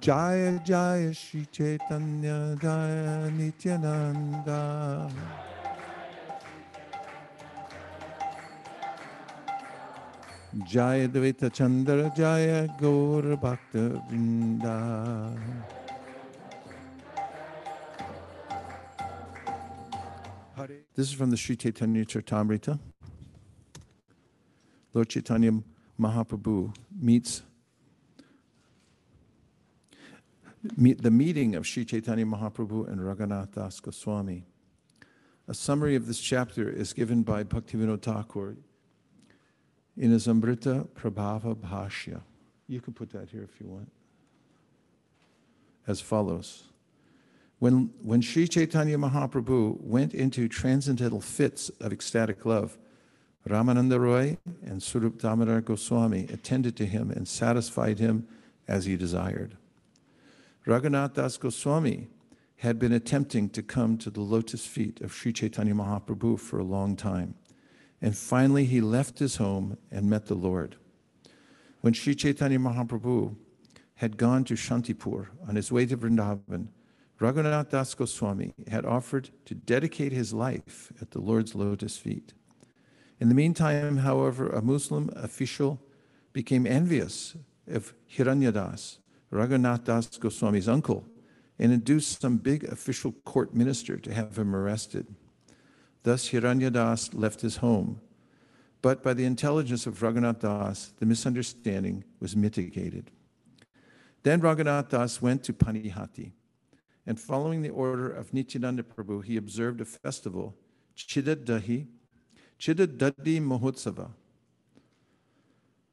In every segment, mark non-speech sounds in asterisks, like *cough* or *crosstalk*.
Jaya Jaya Shri Chaitanya Jaya Nityananda. Jaya Dvaita Chandra Jaya Gaur Bhakta Vrinda. This is from the Sri Chaitanya Charitamrita. Lord Chaitanya Mahaprabhu meets the meeting of Sri Chaitanya Mahaprabhu and Raghunath Das Goswami. A summary of this chapter is given by Bhaktivinoda Thakur in his Amrita Pravaha Bhashya. You can put that here if you want. As follows. When, when Sri Chaitanya Mahaprabhu went into transcendental fits of ecstatic love, Ramananda Roy and Surup Damodar Goswami attended to him and satisfied him as he desired. Raghunath Das Goswami had been attempting to come to the lotus feet of Sri Chaitanya Mahaprabhu for a long time. And finally, he left his home and met the Lord. When Sri Chaitanya Mahaprabhu had gone to Shantipur on his way to Vrindavan, Raghunath Das Goswami had offered to dedicate his life at the Lord's lotus feet. In the meantime, however, a Muslim official became envious of Hiranyadas, Raghunath Das Goswami's uncle, and induced some big official court minister to have him arrested. Thus, Hiranyadas left his home. But by the intelligence of Raghunath Das, the misunderstanding was mitigated. Then Raghunath Das went to Panihati, and following the order of Nityananda Prabhu, he observed a festival, Chidadahi, Chidadadi Mahotsava,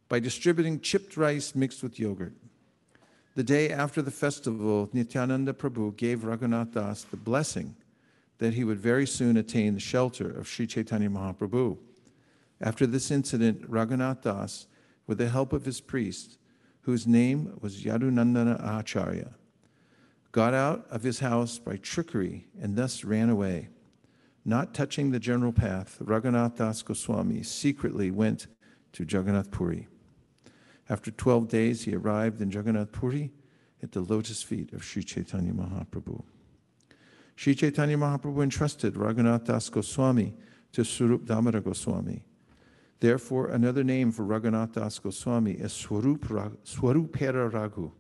by distributing chipped rice mixed with yogurt. The day after the festival, Nityananda Prabhu gave Raghunath Das the blessing that he would very soon attain the shelter of Sri Chaitanya Mahaprabhu. After this incident, Raghunath Das, with the help of his priest, whose name was Yadunandana Acharya, got out of his house by trickery and thus ran away. Not touching the general path, Raghunath Das Goswami secretly went to Jagannath Puri. After 12 days, he arrived in Jagannath Puri at the lotus feet of Sri Chaitanya Mahaprabhu. Sri Chaitanya Mahaprabhu entrusted Raghunath Das Goswami to Swarup Damodar Goswami. Therefore, another name for Raghunath Das Goswami is Swarup, Swarupera Raghu,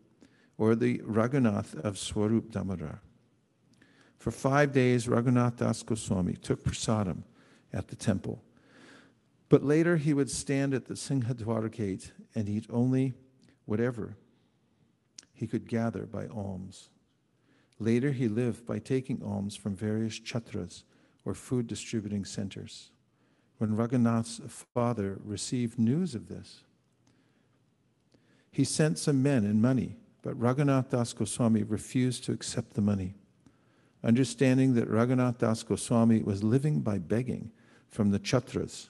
or the Raghunath of Swarup Damodar. For five days, Raghunath Das Goswami took prasadam at the temple. But later he would stand at the Singhadwar gate and eat only whatever he could gather by alms. Later he lived by taking alms from various chatras or food distributing centers. When Raghunath's father received news of this, he sent some men and money, but Raghunath Das Goswami refused to accept the money. Understanding that Raghunath Das Goswami was living by begging from the chatras,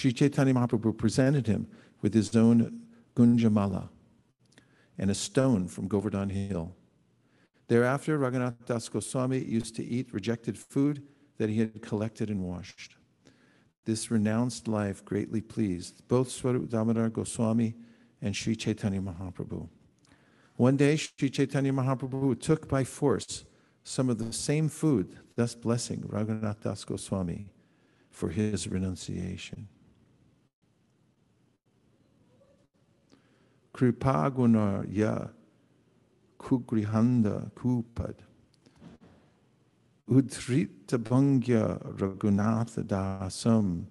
Sri Chaitanya Mahaprabhu presented him with his own Gunjamala and a stone from Govardhan Hill. Thereafter, Raghunath Das Goswami used to eat rejected food that he had collected and washed. This renounced life greatly pleased both Swarup Damodar Goswami and Sri Chaitanya Mahaprabhu. One day, Sri Chaitanya Mahaprabhu took by force some of the same food, thus blessing Raghunath Das Goswami for his renunciation. Kripaguna ya kugrihanda kupad. Udrita bhangya raghunatha dasam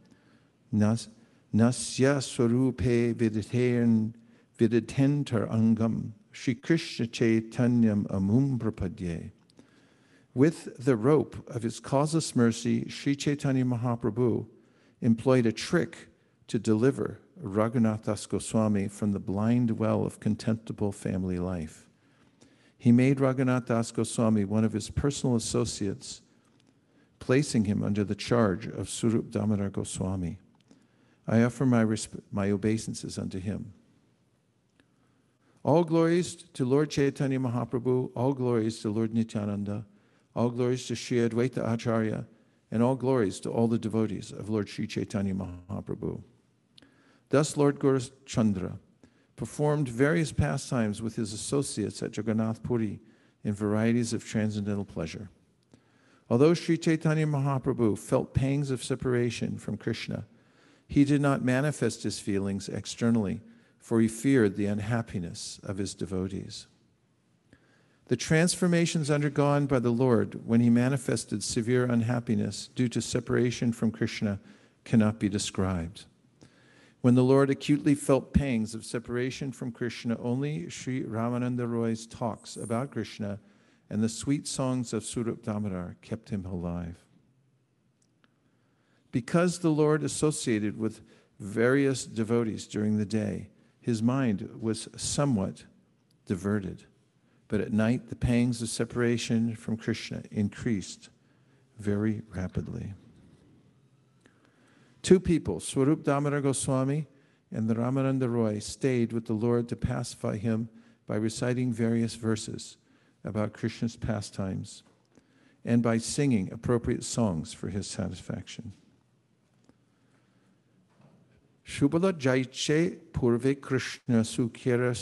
nas, nasya swarupe viditern viditentar angam Shri Krishna Chaitanyam amum prapadye. With the rope of his causeless mercy, Sri Chaitanya Mahaprabhu employed a trick to deliver Raghunath Das Goswami from the blind well of contemptible family life. He made Raghunath Das Goswami one of his personal associates, placing him under the charge of Surup Damodar Goswami. I offer my, resp- my obeisances unto him. All glories to Lord Chaitanya Mahaprabhu, all glories to Lord Nityananda, all glories to Sri Advaita Acharya, and all glories to all the devotees of Lord Sri Chaitanya Mahaprabhu. Thus, Lord Gaurachandra performed various pastimes with his associates at Jagannath Puri in varieties of transcendental pleasure. Although Sri Chaitanya Mahaprabhu felt pangs of separation from Krishna, he did not manifest his feelings externally, for he feared the unhappiness of his devotees. The transformations undergone by the Lord when he manifested severe unhappiness due to separation from Krishna cannot be described. When the Lord acutely felt pangs of separation from Krishna, only Sri Ramananda Roy's talks about Krishna and the sweet songs of Surup Damodar kept him alive. Because the Lord associated with various devotees during the day, his mind was somewhat diverted. But at night, the pangs of separation from Krishna increased very rapidly. Two people, Swarup Damodar Goswami and the Ramananda Roy, stayed with the Lord to pacify him by reciting various verses about Krishna's pastimes and by singing appropriate songs for his satisfaction. Shubala Jaiche Purve Krishna Sukhira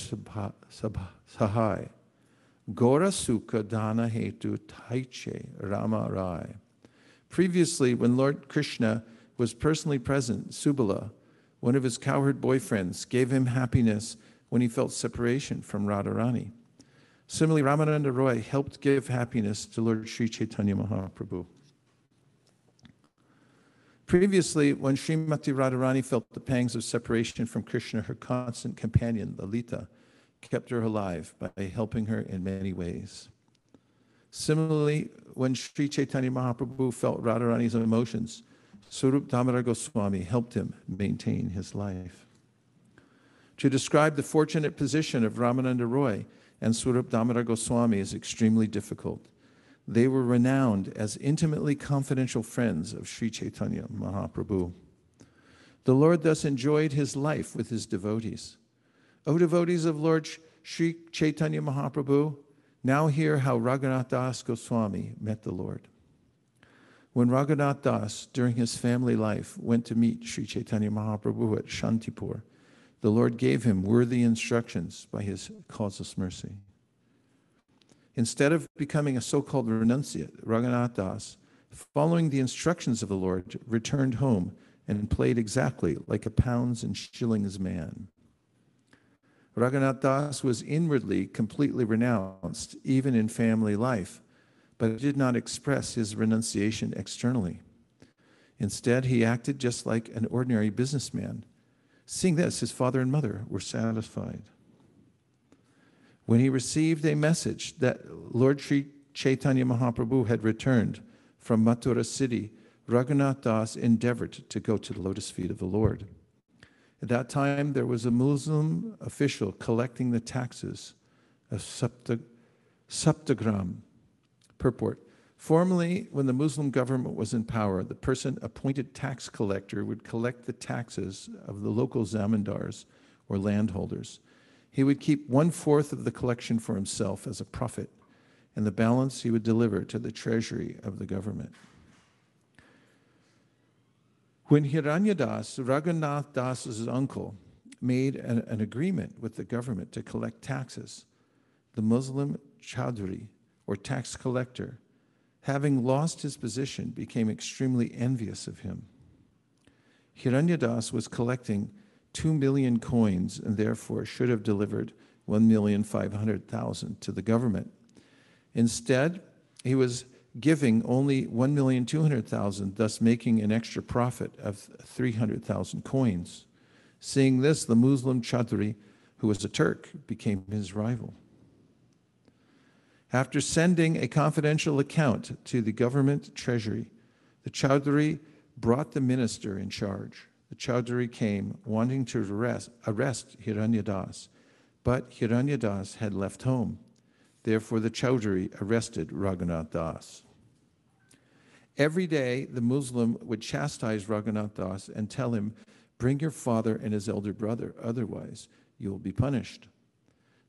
Sahai Gora Sukha Dana Hetu Taiche Rama Rai. Previously, when Lord Krishna was personally present, Subala, one of his cowherd boyfriends, gave him happiness when he felt separation from Radharani. Similarly, Ramananda Roy helped give happiness to Lord Sri Chaitanya Mahaprabhu. Previously, when Srimati Radharani felt the pangs of separation from Krishna, her constant companion, Lalita, kept her alive by helping her in many ways. Similarly, when Sri Chaitanya Mahaprabhu felt Radharani's emotions, Surup Damodar Goswami helped him maintain his life. To describe the fortunate position of Ramananda Roy and Surup Damodar Goswami is extremely difficult. They were renowned as intimately confidential friends of Sri Chaitanya Mahaprabhu. The Lord thus enjoyed his life with his devotees. O devotees of Lord Sri Chaitanya Mahaprabhu, now hear how Raghunath Das Goswami met the Lord. When Raghunath Das, during his family life, went to meet Sri Chaitanya Mahaprabhu at Shantipur, the Lord gave him worthy instructions by his causeless mercy. Instead of becoming a so called renunciate, Raghunath Das, following the instructions of the Lord, returned home and played exactly like a pounds and shillings man. Raghunath Das was inwardly completely renounced, even in family life but he did not express his renunciation externally. Instead, he acted just like an ordinary businessman. Seeing this, his father and mother were satisfied. When he received a message that Lord Sri Chaitanya Mahaprabhu had returned from Mathura city, Raghunath Das endeavored to go to the lotus feet of the Lord. At that time, there was a Muslim official collecting the taxes of Sapta, Saptagram, Purport. Formerly, when the Muslim government was in power, the person appointed tax collector would collect the taxes of the local zamindars or landholders. He would keep one fourth of the collection for himself as a profit, and the balance he would deliver to the treasury of the government. When Hiranyadas, Raghunath Das's uncle, made an, an agreement with the government to collect taxes, the Muslim Chaudhry or tax collector, having lost his position, became extremely envious of him. Hiranyadas was collecting 2 million coins and therefore should have delivered 1,500,000 to the government. Instead, he was giving only 1,200,000, thus making an extra profit of 300,000 coins. Seeing this, the Muslim Chaudhry, who was a Turk, became his rival. After sending a confidential account to the government treasury, the Chaudhry brought the minister in charge. The Chaudhry came wanting to arrest, arrest Hiranyadas, but Hiranyadas had left home. Therefore, the Chaudhry arrested Raghunath Das. Every day, the Muslim would chastise Raghunath Das and tell him, Bring your father and his elder brother, otherwise, you will be punished.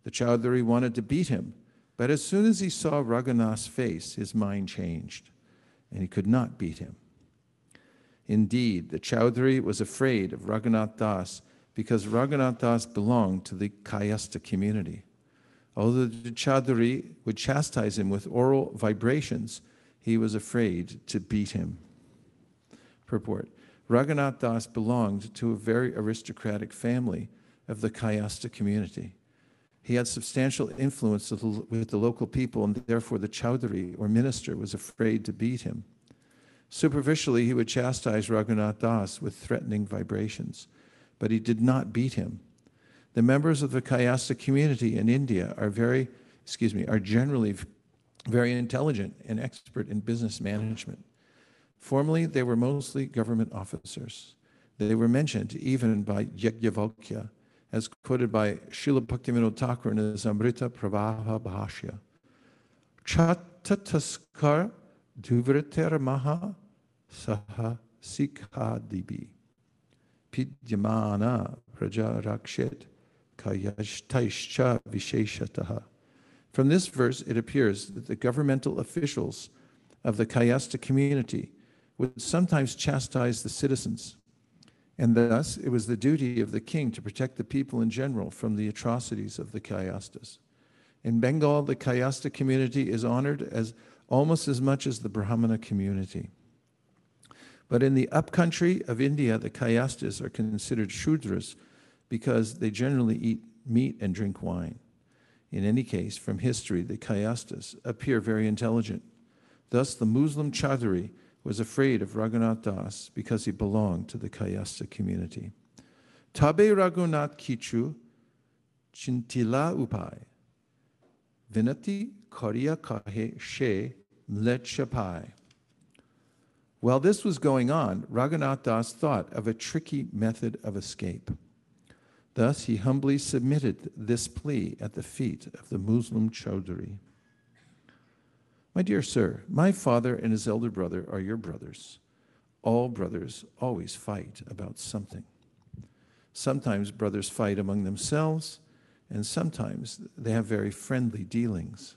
The Chaudhry wanted to beat him, but as soon as he saw Raghunath's face, his mind changed, and he could not beat him. Indeed, the Chowdhury was afraid of Raghunath Das because Raghunath Das belonged to the Kayasta community. Although the Chowdhury would chastise him with oral vibrations, he was afraid to beat him. Purport Raghunath Das belonged to a very aristocratic family of the Kayasta community. He had substantial influence with the local people, and therefore the Chaudhuri or minister was afraid to beat him. Superficially, he would chastise Raghunath Das with threatening vibrations, but he did not beat him. The members of the Kayasta community in India are very, excuse me, are generally very intelligent and expert in business management. Formerly, they were mostly government officers. They were mentioned even by Yajnavalkya, as quoted by Srila Bhaktivinoda Thakur in his Amrita Pravaha Bhashya. Chatataskar Duvrater Maha Saha Sikhadibi Pidyamana Praja Rakshet Kayashtaischa Visheshataha. From this verse, it appears that the governmental officials of the Kayasta community would sometimes chastise the citizens, and thus it was the duty of the king to protect the people in general from the atrocities of the Kayastas. In Bengal, the Kayasta community is honored as almost as much as the Brahmana community. But in the upcountry of India, the Kayastas are considered Shudras because they generally eat meat and drink wine. In any case, from history, the Kayastas appear very intelligent. Thus, the Muslim Chaudhuri was afraid of Raghunath Das because he belonged to the Kayasta community. Tabe Raghunath Kichu Chintila Upai Vinati Kariya Kahe She Mlechapai. While this was going on, Raghunath Das thought of a tricky method of escape. Thus, he humbly submitted this plea at the feet of the Muslim Chaudhuri. My dear sir, my father and his elder brother are your brothers. All brothers always fight about something. Sometimes brothers fight among themselves, and sometimes they have very friendly dealings.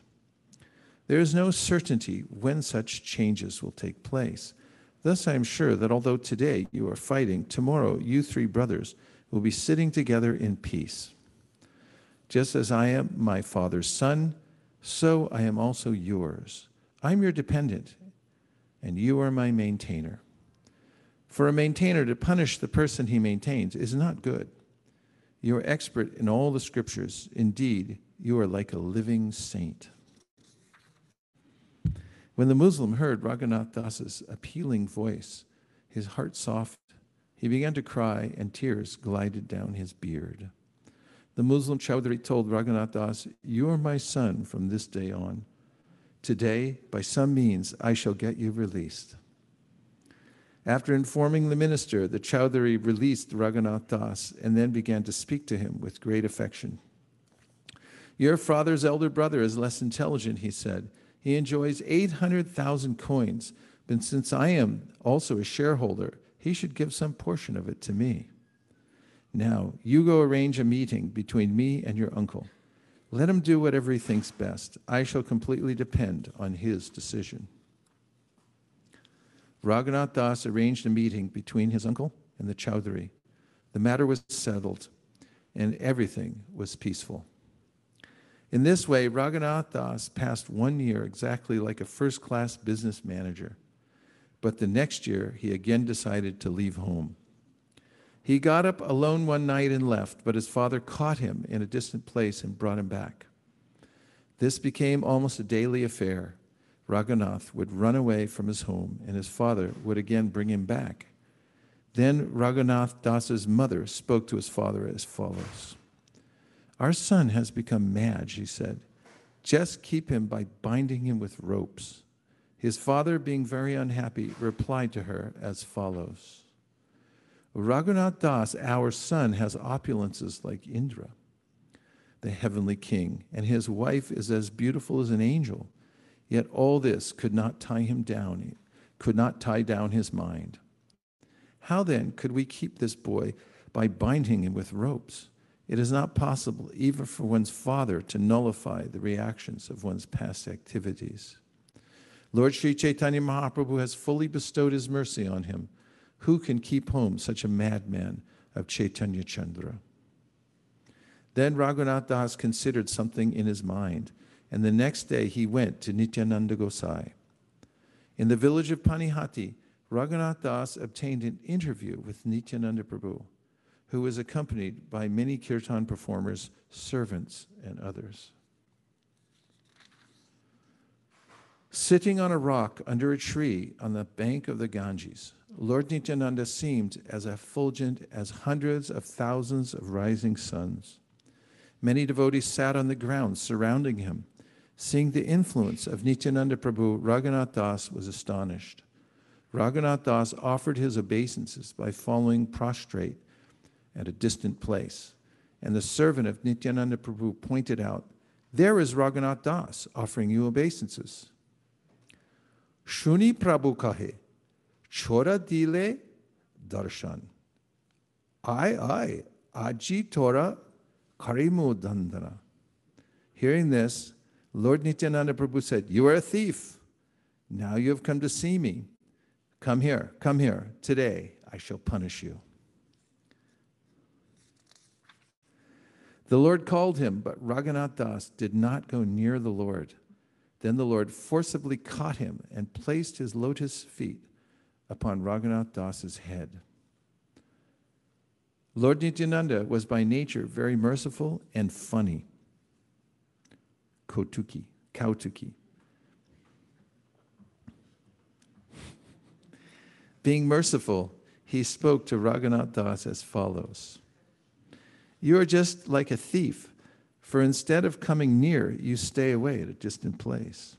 There is no certainty when such changes will take place. Thus, I am sure that although today you are fighting, tomorrow you three brothers will be sitting together in peace. Just as I am my father's son, so I am also yours. I'm your dependent, and you are my maintainer. For a maintainer to punish the person he maintains is not good. You are expert in all the scriptures. Indeed, you are like a living saint. When the Muslim heard Raghunath Das's appealing voice, his heart softened he began to cry, and tears glided down his beard. The Muslim Chaudhry told Raghunath Das, You are my son from this day on. Today, by some means, I shall get you released. After informing the minister, the Chowdhury released Raghunath Das and then began to speak to him with great affection. Your father's elder brother is less intelligent, he said. He enjoys 800,000 coins, but since I am also a shareholder, he should give some portion of it to me. Now, you go arrange a meeting between me and your uncle. Let him do whatever he thinks best. I shall completely depend on his decision. Raghunath Das arranged a meeting between his uncle and the Chowdhury. The matter was settled, and everything was peaceful. In this way, Raghunath Das passed one year exactly like a first class business manager. But the next year, he again decided to leave home. He got up alone one night and left, but his father caught him in a distant place and brought him back. This became almost a daily affair. Raghunath would run away from his home, and his father would again bring him back. Then Raghunath Das's mother spoke to his father as follows Our son has become mad, she said. Just keep him by binding him with ropes. His father, being very unhappy, replied to her as follows Raghunath Das, our son, has opulences like Indra, the heavenly king, and his wife is as beautiful as an angel. Yet all this could not tie him down, could not tie down his mind. How then could we keep this boy by binding him with ropes? It is not possible, even for one's father, to nullify the reactions of one's past activities. Lord Sri Chaitanya Mahaprabhu has fully bestowed his mercy on him. Who can keep home such a madman of Chaitanya Chandra. Then Raghunath Das considered something in his mind, and the next day he went to Nityananda Gosai. In the village of Panihati, Raghunath Das obtained an interview with Nityananda Prabhu, who was accompanied by many kirtan performers, servants, and others. Sitting on a rock under a tree on the bank of the Ganges, Lord Nityananda seemed as effulgent as hundreds of thousands of rising suns. Many devotees sat on the ground surrounding him. Seeing the influence of Nityananda Prabhu, Raghunath Das was astonished. Raghunath Das offered his obeisances by falling prostrate at a distant place. And the servant of Nityananda Prabhu pointed out, There is Raghunath Das offering you obeisances. Shuni Prabhu chora dile darshan. Ai ai, aji Torah karimu dandana. Hearing this, Lord Nityananda Prabhu said, You are a thief. Now you have come to see me. Come here, come here. Today I shall punish you. The Lord called him, but Raghunath Das did not go near the Lord. Then the Lord forcibly caught him and placed his lotus feet upon Raghunath Das's head. Lord Nityananda was by nature very merciful and funny. Kotuki, Kautuki. Being merciful, he spoke to Raghunath Das as follows You are just like a thief for instead of coming near, you stay away at a distant place.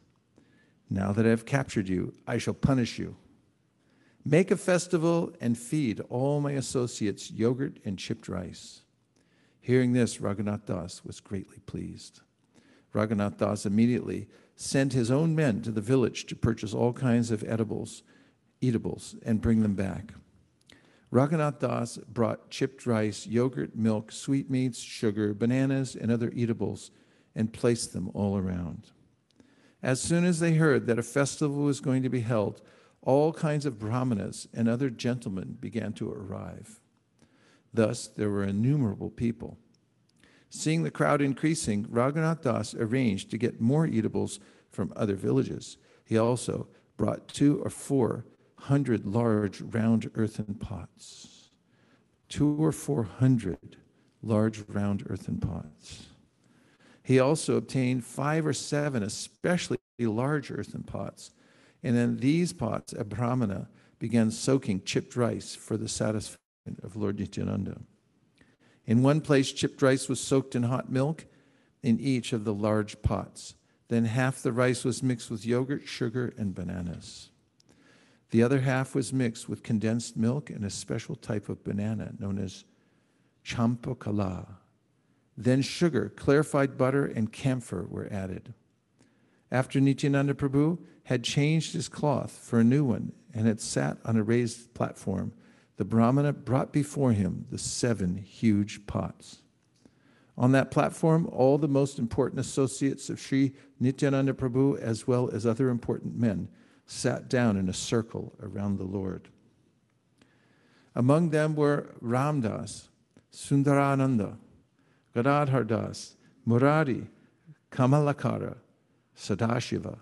Now that I have captured you, I shall punish you. Make a festival and feed all my associates yogurt and chipped rice. Hearing this, Raghunath Das was greatly pleased. Raghunath Das immediately sent his own men to the village to purchase all kinds of edibles, eatables, and bring them back. Raghunath Das brought chipped rice, yogurt, milk, sweetmeats, sugar, bananas, and other eatables and placed them all around. As soon as they heard that a festival was going to be held, all kinds of brahmanas and other gentlemen began to arrive. Thus, there were innumerable people. Seeing the crowd increasing, Raghunath Das arranged to get more eatables from other villages. He also brought two or four hundred large round earthen pots. Two or four hundred large round earthen pots. He also obtained five or seven especially large earthen pots. And in these pots, a brahmana began soaking chipped rice for the satisfaction of Lord Nityananda. In one place, chipped rice was soaked in hot milk in each of the large pots. Then half the rice was mixed with yogurt, sugar, and bananas. The other half was mixed with condensed milk and a special type of banana known as champakala. Then sugar, clarified butter, and camphor were added. After Nityananda Prabhu had changed his cloth for a new one and had sat on a raised platform, the Brahmana brought before him the seven huge pots. On that platform, all the most important associates of Sri Nityananda Prabhu, as well as other important men, sat down in a circle around the Lord. Among them were Ramdas, Sundarananda, Gadadhar Das, Murari, Kamalakara, Sadashiva,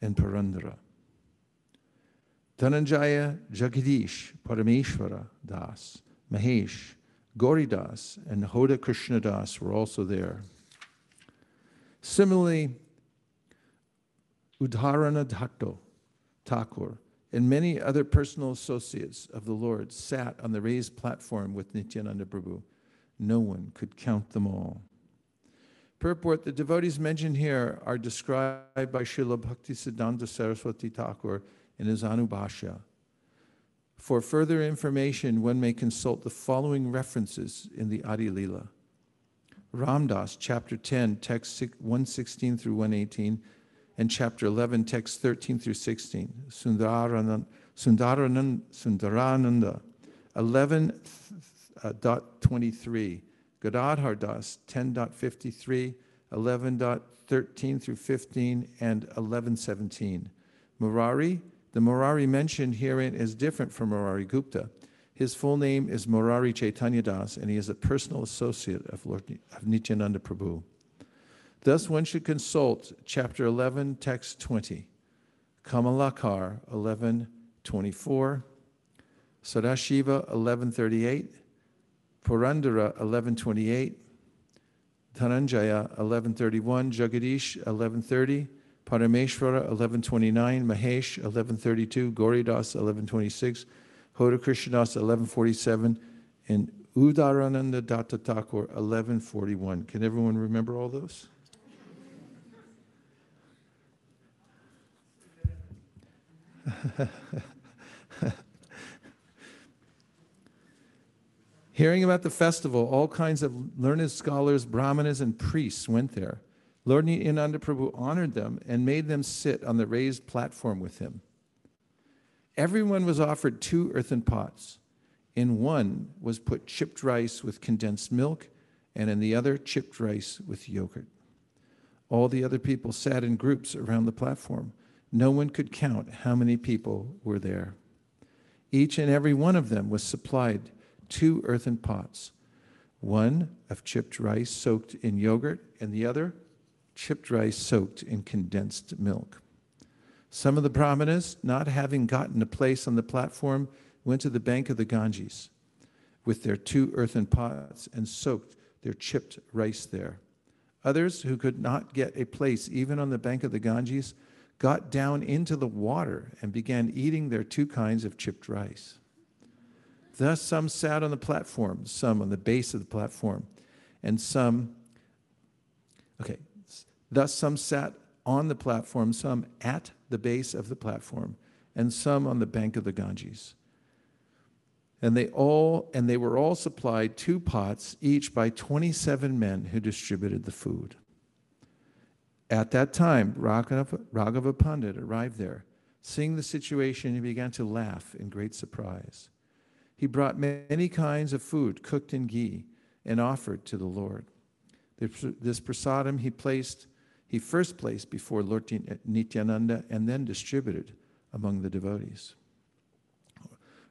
and Purandara. Dhananjaya Jagadish Parameshwara Das, Mahesh, Gauri Das, and Hoda Krishna Das were also there. Similarly, Udharana Datta, Thakur, and many other personal associates of the Lord sat on the raised platform with Nityananda Prabhu. No one could count them all. Purport The devotees mentioned here are described by Srila Bhaktisiddhanta Saraswati Thakur in his Anubhashya. For further information, one may consult the following references in the Adi Lila. Ramdas, chapter 10, text 116 through 118, and chapter 11, text 13 through 16. Sundarananda, Sundarananda, Sundarananda 11.23. Uh, Gadadhar Das, 10.53, 11.13 through 15, and 11.17. Murari, the Murari mentioned herein is different from Murari Gupta. His full name is Murari Chaitanya Das, and he is a personal associate of Lord of Nityananda Prabhu. Thus, one should consult chapter 11, text 20, Kamalakar 11, 24, Sadashiva 1138, Purandara 1128, Dhananjaya 1131, Jagadish 1130, Parameshwara 1129, Mahesh 1132, Gauridas 1126, Hoda Krishnadas 1147, and Udarananda Datta Thakur 1141. Can everyone remember all those? *laughs* Hearing about the festival, all kinds of learned scholars, brahmanas, and priests went there. Lord Nityananda Prabhu honored them and made them sit on the raised platform with him. Everyone was offered two earthen pots. In one was put chipped rice with condensed milk, and in the other, chipped rice with yogurt. All the other people sat in groups around the platform. No one could count how many people were there. Each and every one of them was supplied two earthen pots one of chipped rice soaked in yogurt, and the other chipped rice soaked in condensed milk. Some of the brahmanas, not having gotten a place on the platform, went to the bank of the Ganges with their two earthen pots and soaked their chipped rice there. Others, who could not get a place even on the bank of the Ganges, got down into the water and began eating their two kinds of chipped rice. Thus, some sat on the platform, some on the base of the platform, and some, okay, thus some sat on the platform, some at the base of the platform, and some on the bank of the Ganges. And they all and they were all supplied two pots each by 27 men who distributed the food. At that time, Raghava, Raghava Pandit arrived there. Seeing the situation, he began to laugh in great surprise. He brought many kinds of food cooked in ghee and offered to the Lord. This prasadam he placed, he first placed before Lord Nityananda and then distributed among the devotees.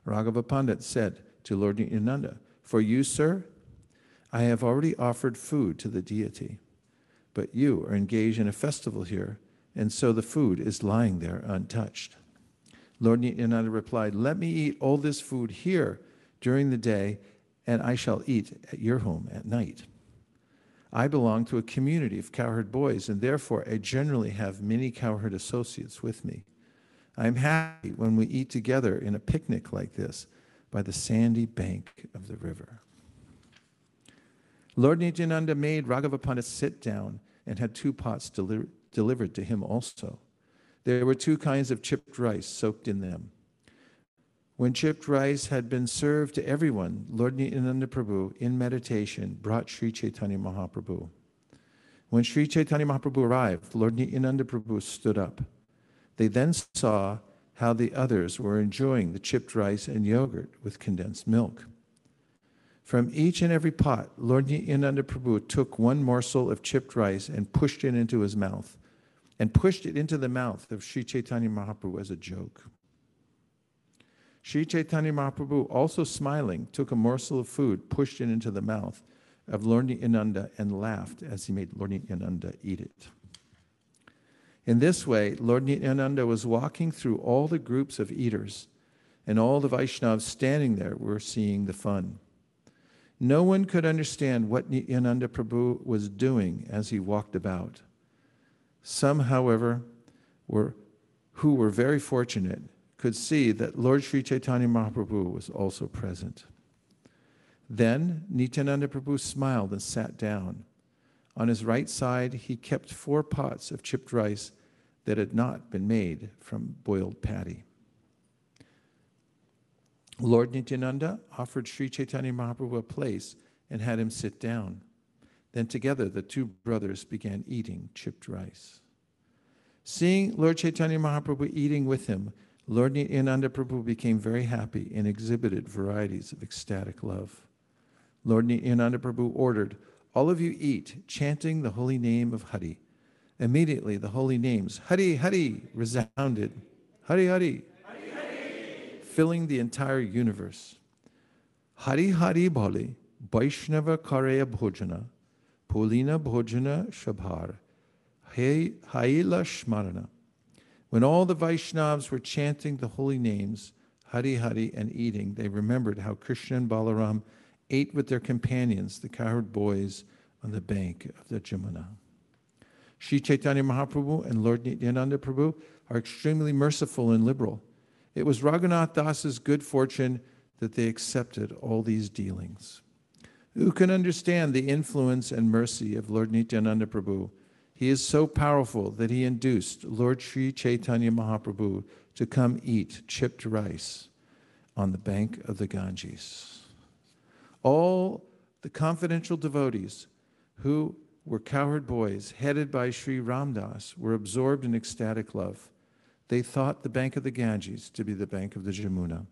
Raghava Pandit said to Lord Nityananda, For you, sir, I have already offered food to the deity, but you are engaged in a festival here, and so the food is lying there untouched. Lord Nityananda replied, Let me eat all this food here during the day, and I shall eat at your home at night. I belong to a community of cowherd boys, and therefore I generally have many cowherd associates with me. I am happy when we eat together in a picnic like this by the sandy bank of the river. Lord Nityananda made Raghava sit down and had two pots deli- delivered to him also. There were two kinds of chipped rice soaked in them. When chipped rice had been served to everyone, Lord Nityananda Prabhu, in meditation, brought Sri Chaitanya Mahaprabhu. When Sri Chaitanya Mahaprabhu arrived, Lord Nityananda Prabhu stood up. They then saw how the others were enjoying the chipped rice and yogurt with condensed milk. From each and every pot, Lord Nityananda Prabhu took one morsel of chipped rice and pushed it into his mouth and pushed it into the mouth of Sri Chaitanya Mahaprabhu as a joke. Sri Chaitanya Mahaprabhu, also smiling, took a morsel of food, pushed it into the mouth of Lord Nityananda, and laughed as he made Lord Nityananda eat it. In this way, Lord Nityananda was walking through all the groups of eaters, and all the Vaishnavas standing there were seeing the fun. No one could understand what Nityananda Prabhu was doing as he walked about. Some, however, were, who were very fortunate could see that Lord Sri Chaitanya Mahaprabhu was also present. Then Nityananda Prabhu smiled and sat down. On his right side, he kept four pots of chipped rice that had not been made from boiled paddy. Lord Nityananda offered Sri Chaitanya Mahaprabhu a place and had him sit down. Then together the two brothers began eating chipped rice. Seeing Lord Chaitanya Mahaprabhu eating with him, Lord Nityananda Prabhu became very happy and exhibited varieties of ecstatic love. Lord Nityananda Prabhu ordered, All of you eat, chanting the holy name of Hari. Immediately, the holy names, Hari Hari, resounded. Hari Hari, filling the entire universe. Hari Hari Bhole, Vaishnava Kareya Bhojana, Polina Bhojana Shabhar, Haila Shmarana. When all the Vaishnavas were chanting the holy names, Hari Hari, and eating, they remembered how Krishna and Balaram ate with their companions, the cowherd boys, on the bank of the Jamuna. Sri Chaitanya Mahaprabhu and Lord Nityananda Prabhu are extremely merciful and liberal. It was Raghunath Das's good fortune that they accepted all these dealings. Who can understand the influence and mercy of Lord Nityananda Prabhu? He is so powerful that he induced Lord Sri Chaitanya Mahaprabhu to come eat chipped rice on the bank of the Ganges. All the confidential devotees who were cowherd boys headed by Sri Ramdas were absorbed in ecstatic love. They thought the bank of the Ganges to be the bank of the Jamuna.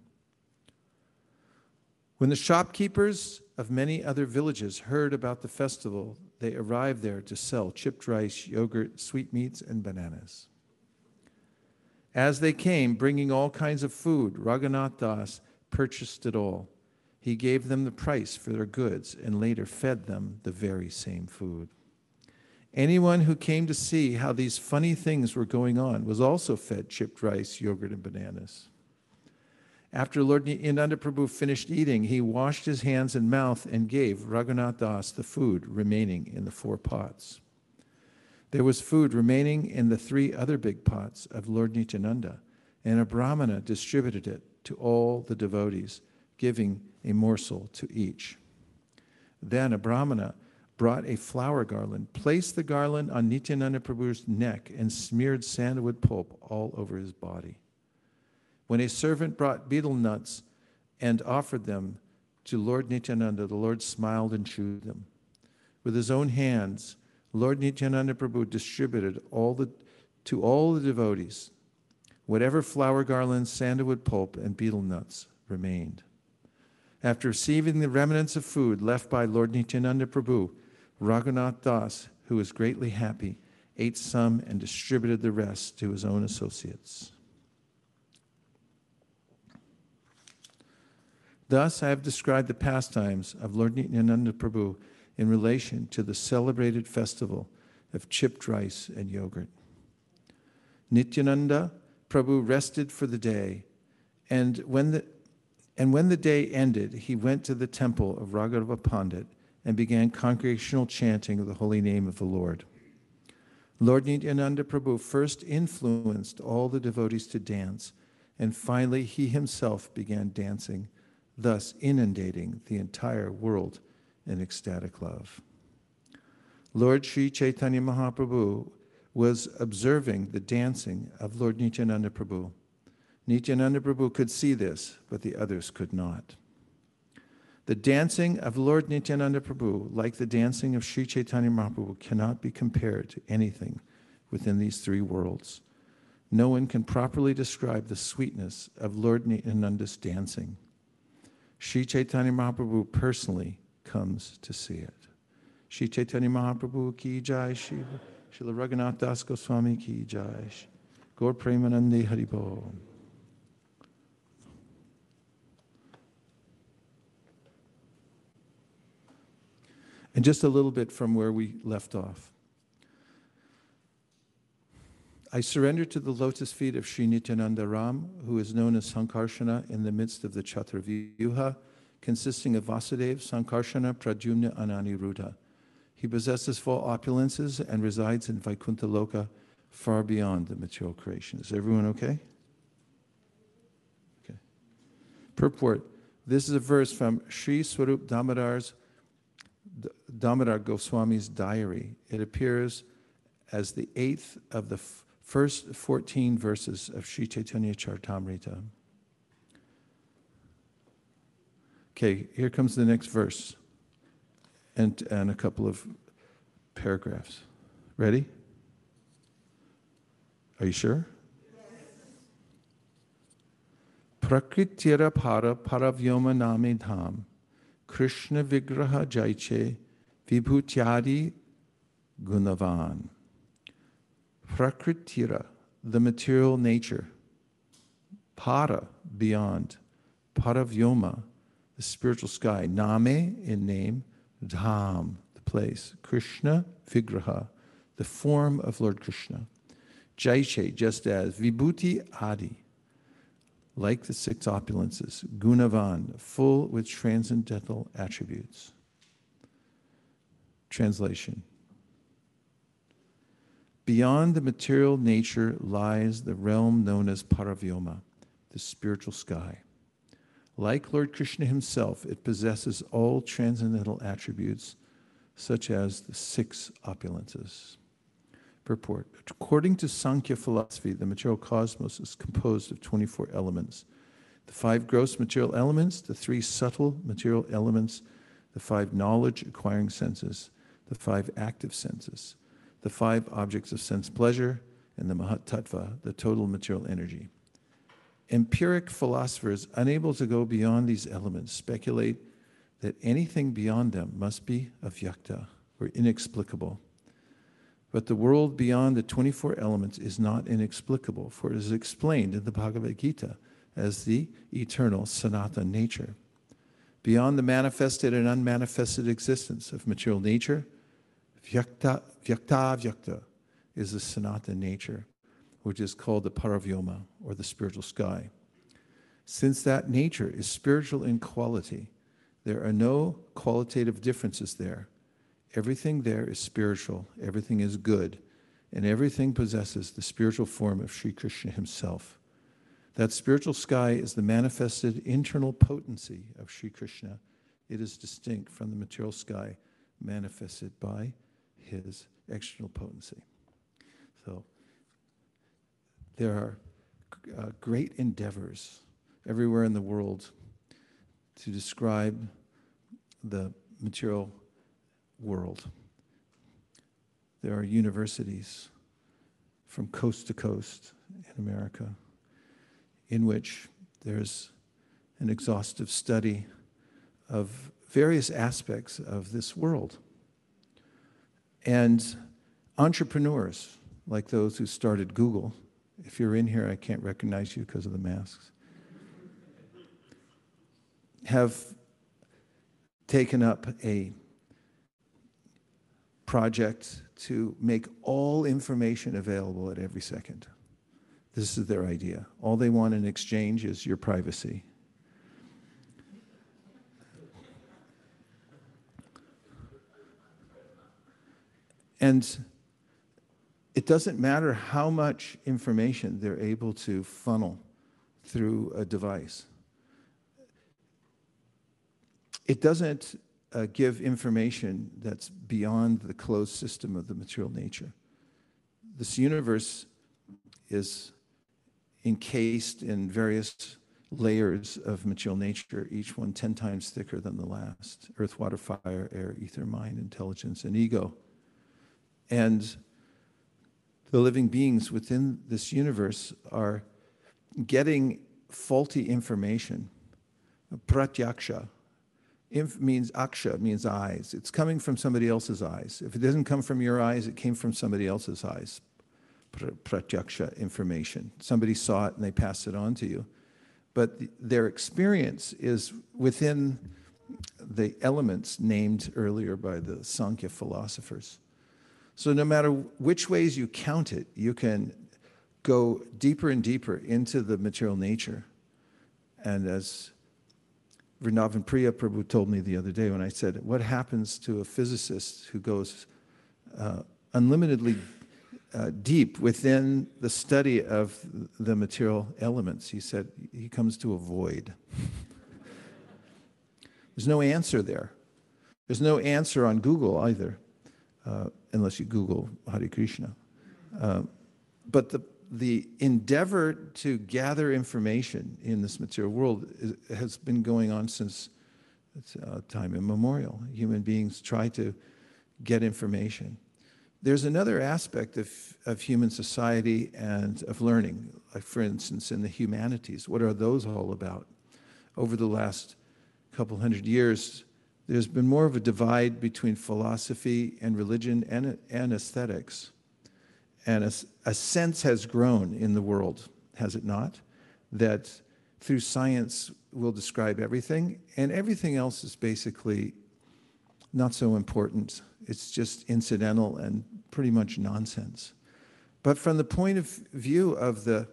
When the shopkeepers of many other villages heard about the festival, they arrived there to sell chipped rice, yogurt, sweetmeats, and bananas. As they came, bringing all kinds of food, Raghunath Das purchased it all. He gave them the price for their goods and later fed them the very same food. Anyone who came to see how these funny things were going on was also fed chipped rice, yogurt, and bananas. After Lord Nityananda Prabhu finished eating, he washed his hands and mouth and gave Raghunath Das the food remaining in the four pots. There was food remaining in the three other big pots of Lord Nityananda, and a Brahmana distributed it to all the devotees, giving a morsel to each. Then a Brahmana brought a flower garland, placed the garland on Nityananda Prabhu's neck, and smeared sandalwood pulp all over his body. When a servant brought betel nuts and offered them to Lord Nityananda, the Lord smiled and chewed them. With his own hands, Lord Nityananda Prabhu distributed all the, to all the devotees whatever flower garlands, sandalwood pulp, and betel nuts remained. After receiving the remnants of food left by Lord Nityananda Prabhu, Raghunath Das, who was greatly happy, ate some and distributed the rest to his own associates. Thus, I have described the pastimes of Lord Nityananda Prabhu in relation to the celebrated festival of chipped rice and yogurt. Nityananda Prabhu rested for the day, and when the, and when the day ended, he went to the temple of Raghava Pandit and began congregational chanting of the holy name of the Lord. Lord Nityananda Prabhu first influenced all the devotees to dance, and finally he himself began dancing thus inundating the entire world in ecstatic love. Lord Sri Chaitanya Mahaprabhu was observing the dancing of Lord Nityananda Prabhu. Nityananda Prabhu could see this, but the others could not. The dancing of Lord Nityananda Prabhu, like the dancing of Sri Chaitanya Mahaprabhu, cannot be compared to anything within these three worlds. No one can properly describe the sweetness of Lord Nityananda's dancing. Sri Chaitanya Mahaprabhu personally comes to see it. Sri Chaitanya Mahaprabhu ki jai, Sri Srila Raghunath Das Goswami ki jai, Gaur Premanande Haribo. And just a little bit from where we left off. I surrender to the lotus feet of Sri Nityananda Ram, who is known as Sankarshana in the midst of the Chaturvyuha, consisting of Vasudeva, Sankarshana, Pradyumna, and Aniruddha. He possesses four opulences and resides in Vaikuntha Loka, far beyond the material creation. Is everyone okay? Okay. Purport. This is a verse from Sri Swarup Damodar's Damodar Goswami's diary. It appears as the eighth of the first 14 verses of Sri Chaitanya Charitamrita. Okay, here comes the next verse and, and a couple of paragraphs. Ready? Are you sure? Prakritira para paravyoma name dham Krishna vigraha jaiche vibhutyadi gunavan. Prakritira, the material nature. Para, beyond. Paravyoma, the spiritual sky. Name in name, Dham, the place. Krishna, Vigraha, the form of Lord Krishna. Jaiche, just as. Vibhuti Adi, like the six opulences. Gunavan, full with transcendental attributes. Translation Beyond the material nature lies the realm known as Paravyoma, the spiritual sky. Like Lord Krishna himself, it possesses all transcendental attributes, such as the six opulences. Purport According to Sankhya philosophy, the material cosmos is composed of 24 elements the five gross material elements, the three subtle material elements, the five knowledge acquiring senses, the five active senses, the five objects of sense pleasure, and the Mahat Tattva, the total material energy. Empiric philosophers, unable to go beyond these elements, speculate that anything beyond them must be avyakta or inexplicable. But the world beyond the 24 elements is not inexplicable, for it is explained in the Bhagavad Gita as the eternal Sanatana nature. Beyond the manifested and unmanifested existence of material nature, Vyakta, vyakta vyakta is the Sanatana nature, which is called the Paravyoma, or the spiritual sky. Since that nature is spiritual in quality, there are no qualitative differences there. Everything there is spiritual, everything is good, and everything possesses the spiritual form of Sri Krishna himself. That spiritual sky is the manifested internal potency of Sri Krishna. It is distinct from the material sky manifested by his external potency. So there are uh, great endeavors everywhere in the world to describe the material world. There are universities from coast to coast in America in which there's an exhaustive study of various aspects of this world. And entrepreneurs, like those who started Google, if you're in here, I can't recognize you because of the masks, have taken up a project to make all information available at every second. This is their idea. All they want in exchange is your privacy. And it doesn't matter how much information they're able to funnel through a device. It doesn't uh, give information that's beyond the closed system of the material nature. This universe is encased in various layers of material nature, each one 10 times thicker than the last earth, water, fire, air, ether, mind, intelligence, and ego. And the living beings within this universe are getting faulty information. Pratyaksha, Inf means aksha, means eyes. It's coming from somebody else's eyes. If it doesn't come from your eyes, it came from somebody else's eyes. Pratyaksha information. Somebody saw it and they passed it on to you. But their experience is within the elements named earlier by the Sankhya philosophers. So no matter which ways you count it, you can go deeper and deeper into the material nature. And as Vrindavan Priya Prabhu told me the other day when I said, What happens to a physicist who goes uh, unlimitedly uh, deep within the study of the material elements? He said, He comes to a void. *laughs* There's no answer there. There's no answer on Google either, uh, unless you Google Hare Krishna. Uh, but the the endeavor to gather information in this material world is, has been going on since uh, time immemorial. Human beings try to get information. There's another aspect of, of human society and of learning, like for instance, in the humanities. What are those all about? Over the last couple hundred years, there's been more of a divide between philosophy and religion and, and aesthetics. And a, a sense has grown in the world, has it not? That through science, we'll describe everything, and everything else is basically not so important. It's just incidental and pretty much nonsense. But from the point of view of the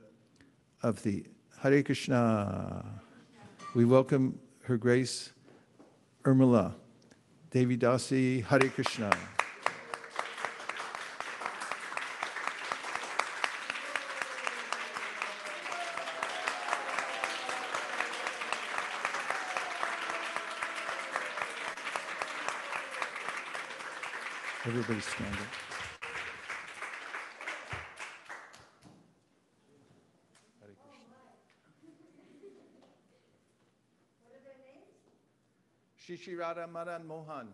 of the Hare Krishna, we welcome Her Grace Urmila Devi Dasi Hare Krishna. Everybody stand up. Shishi Radha Madan Mohan.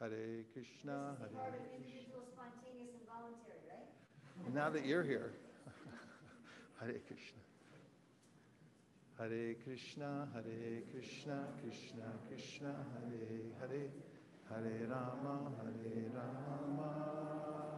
Hare Krishna, Hare Krishna. spontaneous and voluntary, right? Now that you're here, *laughs* Hare Krishna. Hare Krishna, Hare Krishna, Krishna Krishna, Hare Hare, Hare Rama, Hare Rama,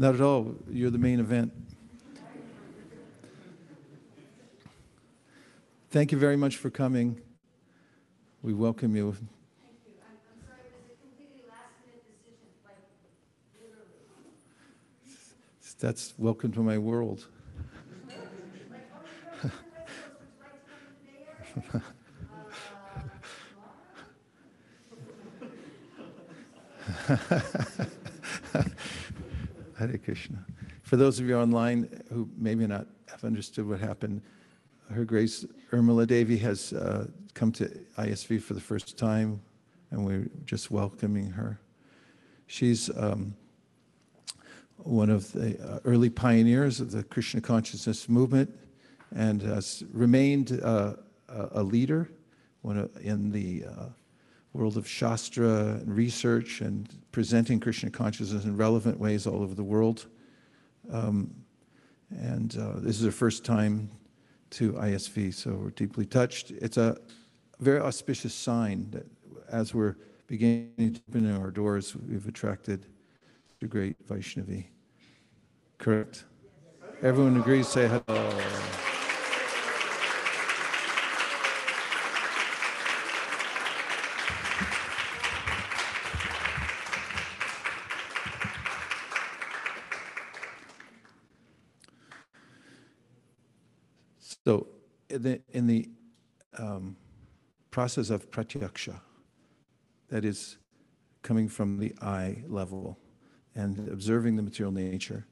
Not at all. You're the main event. Thank you very much for coming. We welcome you. Thank you. I'm, I'm sorry, it was a completely last minute decision, like, literally. That's welcome to my world. *laughs* Uh, *laughs* *laughs* Hare Krishna. For those of you online who maybe not have understood what happened, Her Grace Urmila Devi has uh, come to ISV for the first time, and we're just welcoming her. She's um, one of the uh, early pioneers of the Krishna consciousness movement and has remained uh, a leader in the uh, world of Shastra and research and presenting Krishna consciousness in relevant ways all over the world. Um, and uh, this is her first time to ISV, so we're deeply touched. It's a very auspicious sign that as we're beginning to open our doors, we've attracted the great Vaishnavi. Correct? Everyone agrees, say hello. So, in the, in the um, process of pratyaksha, that is coming from the eye level and observing the material nature,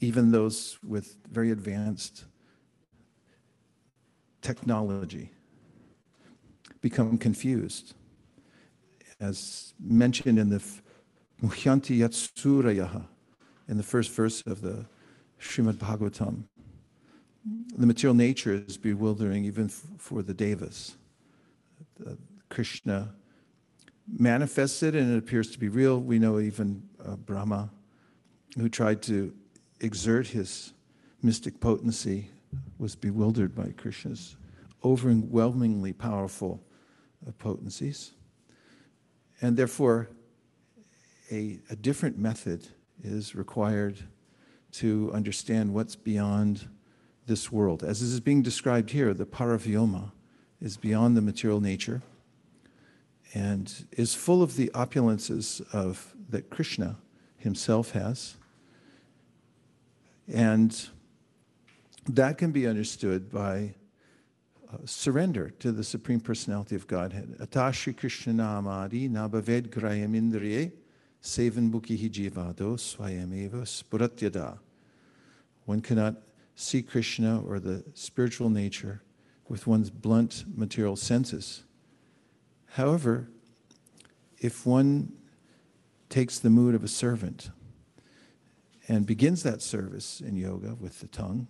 even those with very advanced technology become confused. As mentioned in the Muhyanti Yatsurayaha, in the first verse of the Srimad Bhagavatam, the material nature is bewildering even for the devas. The Krishna manifested and it appears to be real. We know even uh, Brahma, who tried to exert his mystic potency, was bewildered by Krishna's overwhelmingly powerful uh, potencies. And therefore, a, a different method is required to understand what's beyond this world. As is being described here, the paravyoma is beyond the material nature and is full of the opulences of that Krishna himself has. And that can be understood by uh, surrender to the Supreme Personality of Godhead. Atashi Krishna namadi nabhaved grayam indriye sevan bukihi jivado swayameva spuratyada. One cannot see Krishna or the spiritual nature with one's blunt material senses. However, if one takes the mood of a servant and begins that service in yoga with the tongue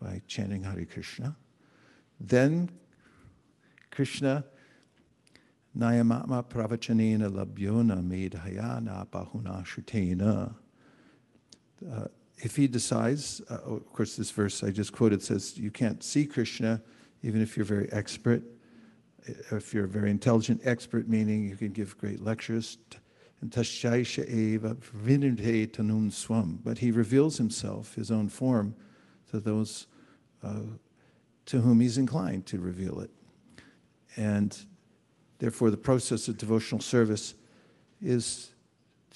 by chanting Hare Krishna. Then Krishna Nayamatma pravachanena labhyona medhayana bahuna shritena. Uh, Uh, if he decides, uh, of course, this verse I just quoted says you can't see Krishna even if you're very expert. If you're a very intelligent expert, meaning you can give great lectures. And tashaisha eva swam. But he reveals himself, his own form, to those uh, to whom he's inclined to reveal it. And therefore, the process of devotional service is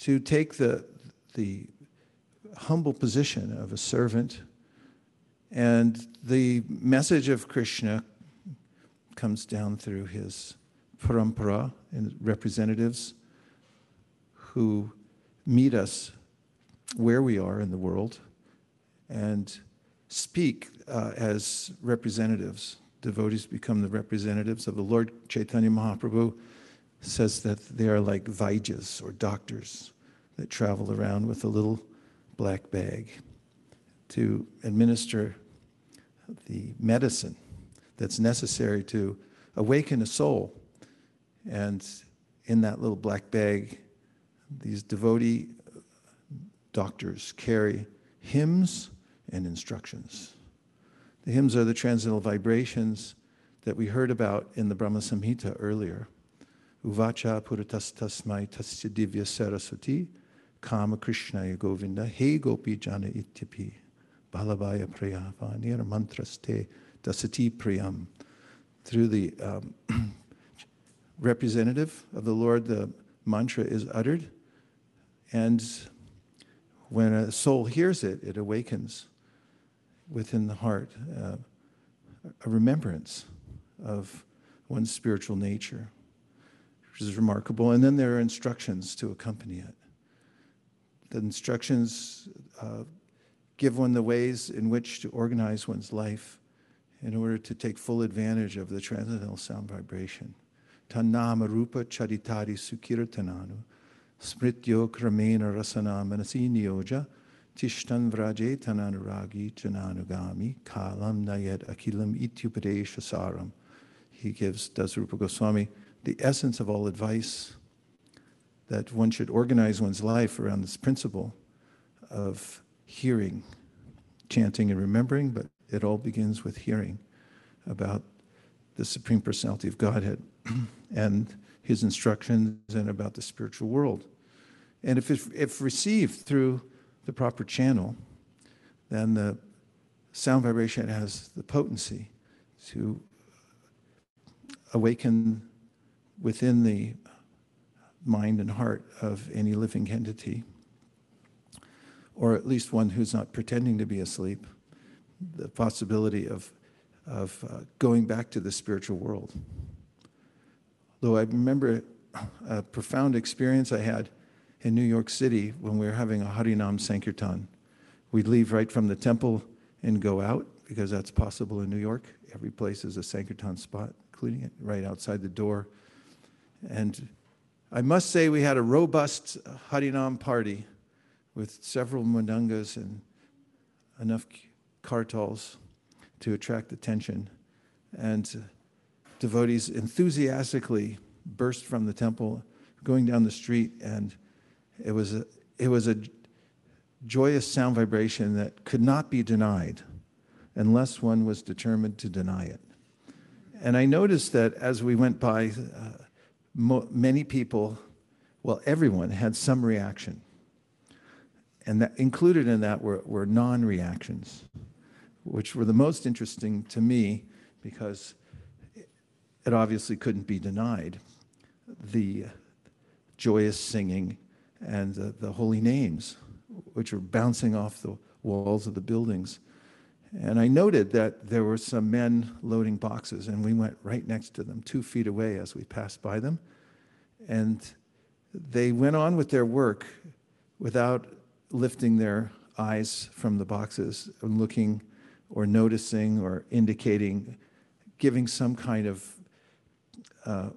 to take the, the humble position of a servant. And the message of Krishna comes down through his parampara and representatives who meet us where we are in the world and speak uh, as representatives. Devotees become the representatives of the Lord Chaitanya Mahaprabhu says that they are like Vaidya's or doctors that travel around with a little black bag to administer the medicine that's necessary to awaken a soul. And in that little black bag, these devotee doctors carry hymns and instructions. The hymns are the transcendental vibrations that we heard about in the Brahma Samhita earlier. Uvacha puratastasmai tasya divya saraswati kama krishnaya govinda he gopi jana ityapi balabaya prayava nir mantraste dasati priyam. Through the um, *clears throat* representative of the Lord, the mantra is uttered, and when a soul hears it, it awakens within the heart uh, a remembrance of one's spiritual nature, which is remarkable. And then there are instructions to accompany it. The instructions uh, give one the ways in which to organize one's life in order to take full advantage of the transcendental sound vibration. Tannama rupa charitari sukirtananu, smrityo kramena rasana manasi niyoja, Tishtan vraje tananuragi jananugami kalam nayet akilam ityupadesha saram. He gives, does Rupa Goswami, the essence of all advice that one should organize one's life around this principle of hearing, chanting and remembering, but it all begins with hearing about the Supreme Personality of Godhead *clears throat* and his instructions and about the spiritual world. And if, if received through the proper channel, then the sound vibration has the potency to awaken within the mind and heart of any living entity, or at least one who's not pretending to be asleep, the possibility of, of uh, going back to the spiritual world. Though I remember a profound experience I had in New York City when we were having a Harinam Sankirtan. We'd leave right from the temple and go out because that's possible in New York. Every place is a Sankirtan spot, including it right outside the door. And I must say, we had a robust Harinam party with several mridangas and enough kartals to attract attention. And devotees enthusiastically burst from the temple, going down the street and it was a, it was a joyous sound vibration that could not be denied unless one was determined to deny it. And I noticed that as we went by, uh, mo- many people, well, everyone had some reaction. And that included in that were, were non reactions, which were the most interesting to me because it obviously couldn't be denied. The joyous singing, and the, the holy names, which were bouncing off the walls of the buildings. And I noted that there were some men loading boxes, and we went right next to them, two feet away as we passed by them. And they went on with their work without lifting their eyes from the boxes and looking or noticing or indicating, giving some kind of uh,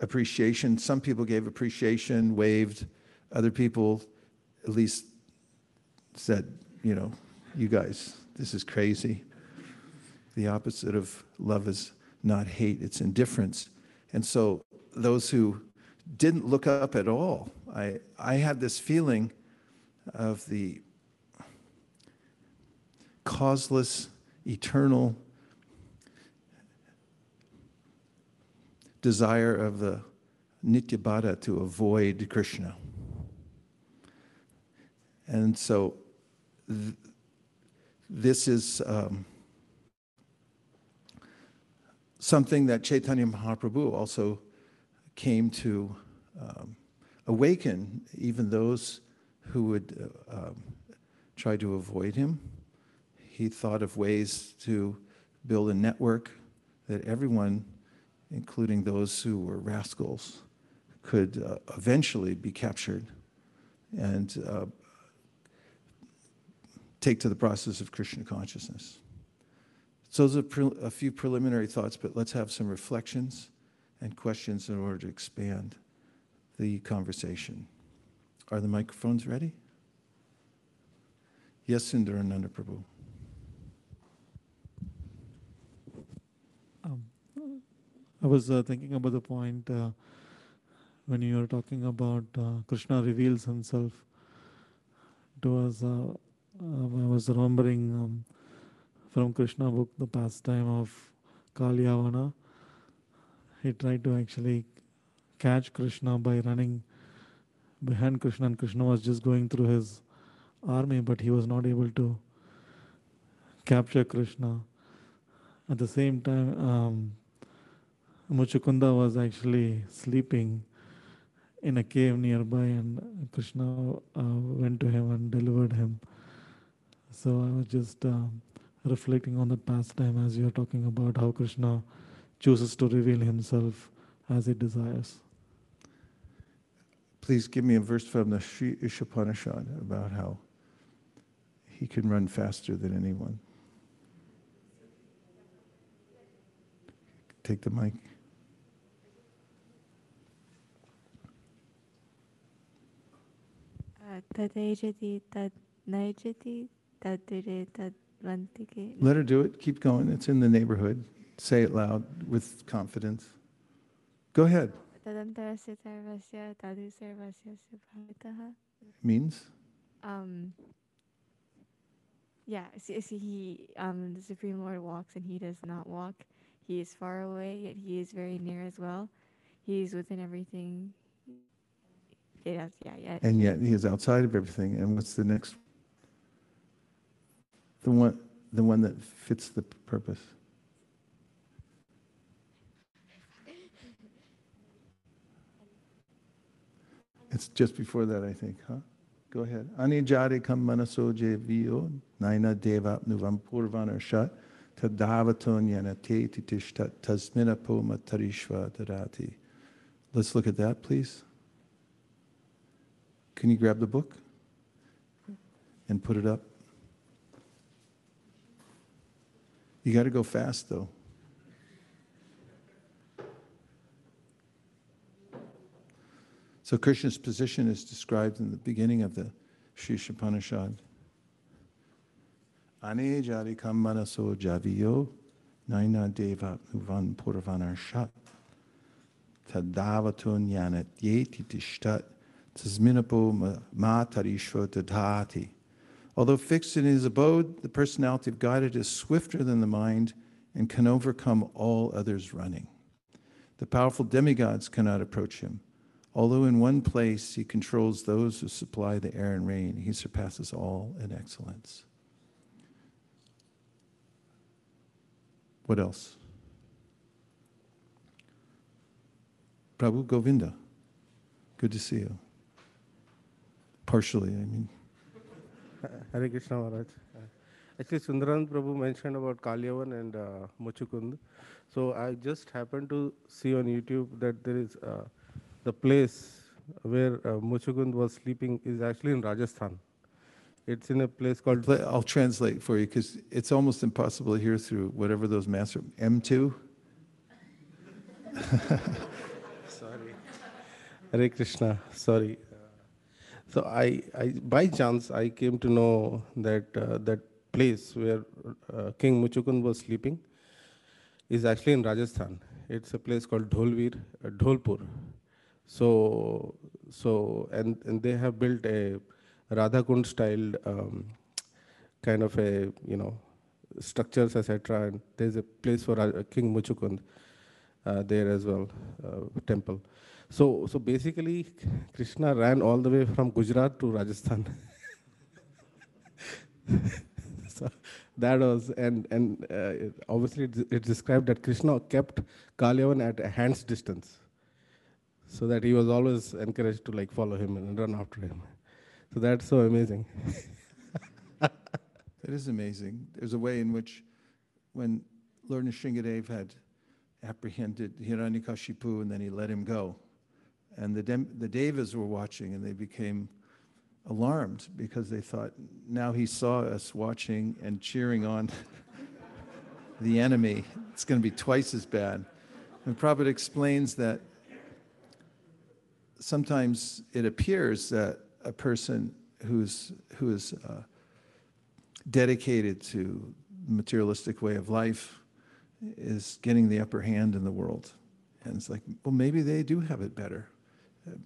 appreciation. Some people gave appreciation, waved. Other people at least said, you know, you guys, this is crazy. The opposite of love is not hate, it's indifference. And so those who didn't look up at all, I, I had this feeling of the causeless, eternal desire of the Nityabaddha to avoid Krishna. And so th- this is um, something that Chaitanya Mahaprabhu also came to um, awaken even those who would uh, um, try to avoid him. He thought of ways to build a network that everyone, including those who were rascals, could uh, eventually be captured and uh, take to the process of Krishna consciousness. So those are a few preliminary thoughts, but let's have some reflections and questions in order to expand the conversation. Are the microphones ready? Yes, Sundarananda Prabhu. Um, I was uh, thinking about the point uh, when you were talking about uh, Krishna reveals himself to us. Uh, I was remembering um, from Krishna book the pastime of Kalyavana. He tried to actually catch Krishna by running behind Krishna, and Krishna was just going through his army, but he was not able to capture Krishna. At the same time, um, Muchukunda was actually sleeping in a cave nearby, and Krishna uh, went to him and delivered him. So I was just um, reflecting on that pastime as you are talking about how Krishna chooses to reveal himself as he desires. Please give me a verse from the Sri Ishopanishad about how he can run faster than anyone. Take the mic. तदैजति तद् नैजति तद्रे तद्वन्तिके let her do it. Keep going. It's in the neighborhood. Say it loud with confidence. Go ahead. Means? Um, yeah, see, see he, um, the Supreme Lord walks and he does not walk. He is far away, yet he is very near as well. He is within everything. Yes, yeah, yeah. And yet he is outside of everything. And what's the next the one, the one that fits the purpose. It's just before that, I think, huh? Go ahead. Ani jare kam manaso je vio, naina deva nuvam purvanar shat, tadavaton yana te titishtat tasmina poma tarishva dadati. Let's look at that, please. Can you grab the book and put it up? You got to go fast, though. So Krishna's position is described in the beginning of the Sri Upanishad. Ane jari kam manaso javiyo naina deva nuvan purvanar shat tadavatun yanat yeti tishtat tasminapo matarishva dadhati. Although fixed in his abode, the personality of God is swifter than the mind and can overcome all others running. The powerful demigods cannot approach him. Although in one place he controls those who supply the air and rain, he surpasses all in excellence. What else? Prabhu Govinda. Good to see you. Partially, I mean. *laughs* Hare Krishna Maharaj. Uh, Actually, Sundaran Prabhu mentioned about Kalyavan and uh, Muchukund. So I just happened to see on YouTube that there is uh, the place where uh, Muchukund was sleeping is actually in Rajasthan. It's in a place called I'll translate for you because it's almost impossible to hear through whatever those master M2. *laughs* Sorry. Hare Krishna. Sorry. So I, I, by chance, I came to know that uh, that place where uh, King Muchukund was sleeping is actually in Rajasthan. It's a place called Dholvir, uh, Dholpur. So, so and and they have built a Radhakund styled um, kind of a you know structures etc. And there's a place for King Muchukund uh, there as well, uh, temple. So, so basically, Krishna ran all the way from Gujarat to Rajasthan. *laughs* so that was, and and uh, it- obviously it's, it's described that Krishna kept Kalyavan at a hand's distance, so that he was always encouraged to like follow him and run after him. So that's so amazing. *laughs* That is amazing. There's a way in which, when Lord Nrsingadev had apprehended Hiranyakashipu and then he let him go, and the, Dem- the Devas were watching and they became alarmed because they thought, now he saw us watching and cheering on *laughs* the enemy. It's going to be twice as bad. And Prabhupada explains that sometimes it appears that a person who's, who is uh, dedicated to the materialistic way of life is getting the upper hand in the world. And it's like, well, maybe they do have it better.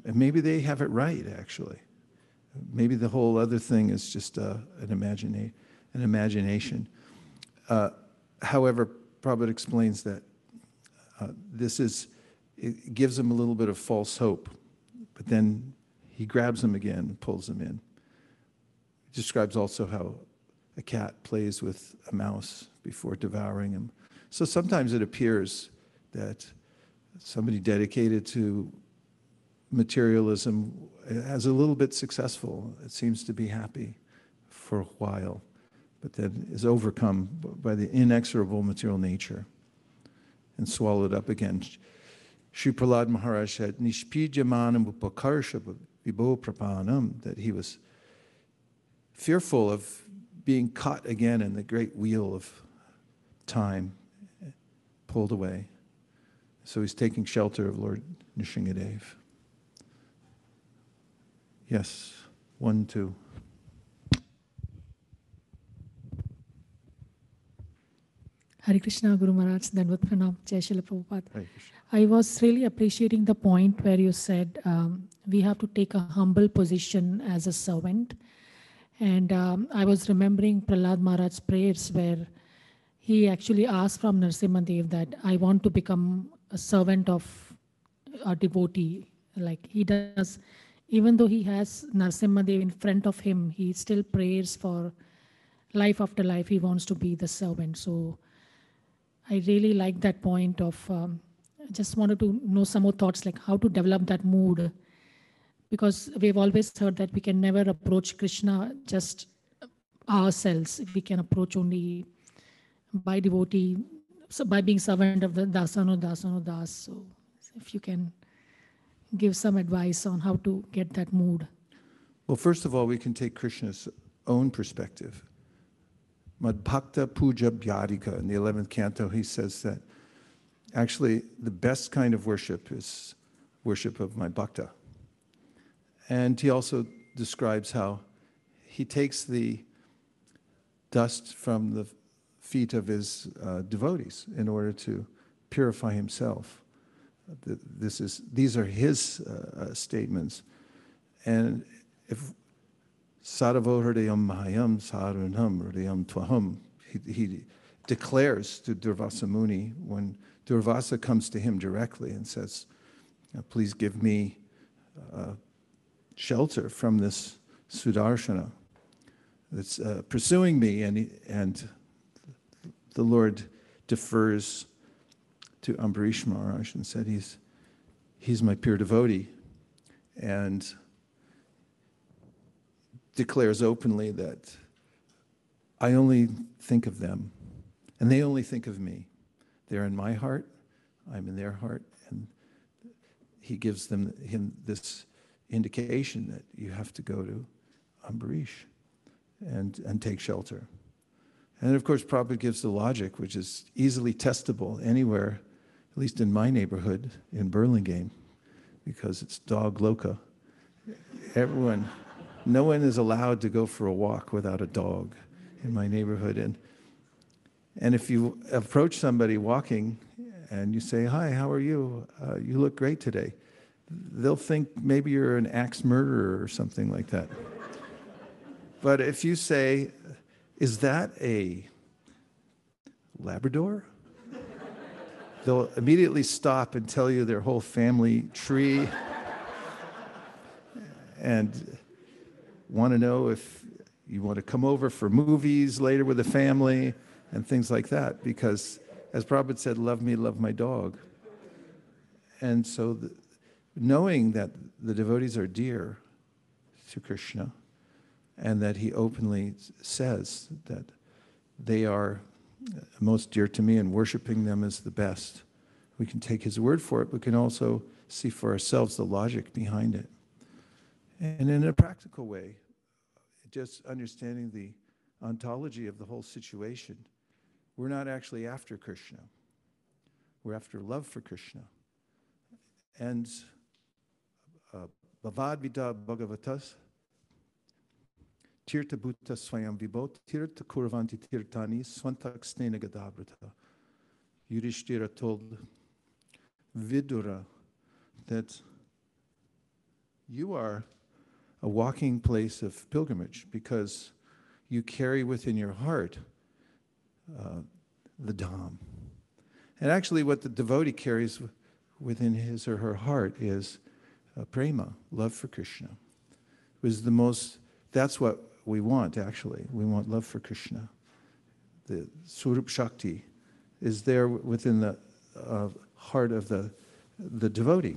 And maybe they have it right, actually. Maybe the whole other thing is just uh, an, imagina- an imagination. Uh, however, Prabhupada explains that uh, this is, it gives him a little bit of false hope, but then he grabs him again and pulls him in. He describes also how a cat plays with a mouse before devouring him. So sometimes it appears that somebody dedicated to materialism is a little bit successful. It seems to be happy for a while, but then is overcome by the inexorable material nature and swallowed up again. Sri Prahlad Maharaj said, Nishpijamanam upakarsha vibho prapanam, that he was fearful of being caught again in the great wheel of time, pulled away. So he's taking shelter of Lord Nrsingadev. Yes, one, two. Hare Krishna Guru Maharaj, Dandavat Pranam, Jai Srila Prabhupada. I was really appreciating the point where you said um, we have to take a humble position as a servant. And um, I was remembering Prahlad Maharaj's prayers where he actually asked from Narsimha Dev that I want to become a servant of a devotee. Like he does, even though he has Narsimha Dev in front of him, he still prays for life after life. He wants to be the servant. So I really like that point of. Um, I just wanted to know some more thoughts, like how to develop that mood, because we've always heard that we can never approach Krishna just ourselves. We can approach only by devotee, so by being servant of the dasano dasano das. So if you can give some advice on how to get that mood. Well, first of all, we can take Krishna's own perspective. Madbhakta Puja Bhyadika, in the 11th canto, he says that actually the best kind of worship is worship of my bhakta. And he also describes how he takes the dust from the feet of his uh, devotees in order to purify himself. Th- This is, these are his uh, uh, statements. And if Sadavo Hridayam Mahayam Sarunham Hridayam Twaham, he, he declares to Durvasa Muni when Durvasa comes to him directly and says, "Uh, Please give me uh, shelter from this Sudarshana that's uh, pursuing me. And, and the Lord defers to Ambarish Maharaj and said, He's, he's my pure devotee. And declares openly that I only think of them and they only think of me. They're in my heart, I'm in their heart, and he gives them him this indication that you have to go to Ambarish and, and take shelter. And of course, Prabhupada gives the logic, which is easily testable anywhere, at least in my neighborhood in Burlingame, because it's dog loka. Everyone, no one is allowed to go for a walk without a dog in my neighborhood. And, and if you approach somebody walking and you say, Hi, how are you? Uh, you look great today. They'll think maybe you're an axe murderer or something like that. but if you say, Is that a Labrador? They'll immediately stop and tell you their whole family tree and want to know if you want to come over for movies later with the family and things like that. Because, as Prabhupada said, love me, love my dog. And so, the, knowing that the devotees are dear to Krishna and that he openly says that they are most dear to me and worshiping them is the best. We can take his word for it, but we can also see for ourselves the logic behind it. And in a practical way, just understanding the ontology of the whole situation, we're not actually after Krishna. We're after love for Krishna. And uh, Bhavad Bhagavatas, Tirtha Bhuta Swayam Vibhot, Tirtha Kurvanti Tirtani, Swantak Snena Gadabrata. Yudhishthira told Vidura that you are a walking place of pilgrimage because you carry within your heart uh, the Dham. And actually, what the devotee carries within his or her heart is uh, prema, love for Krishna. It was the most, that's what we want, actually. We want love for Krishna. The Swarup Shakti is there within the uh, heart of the, the devotee.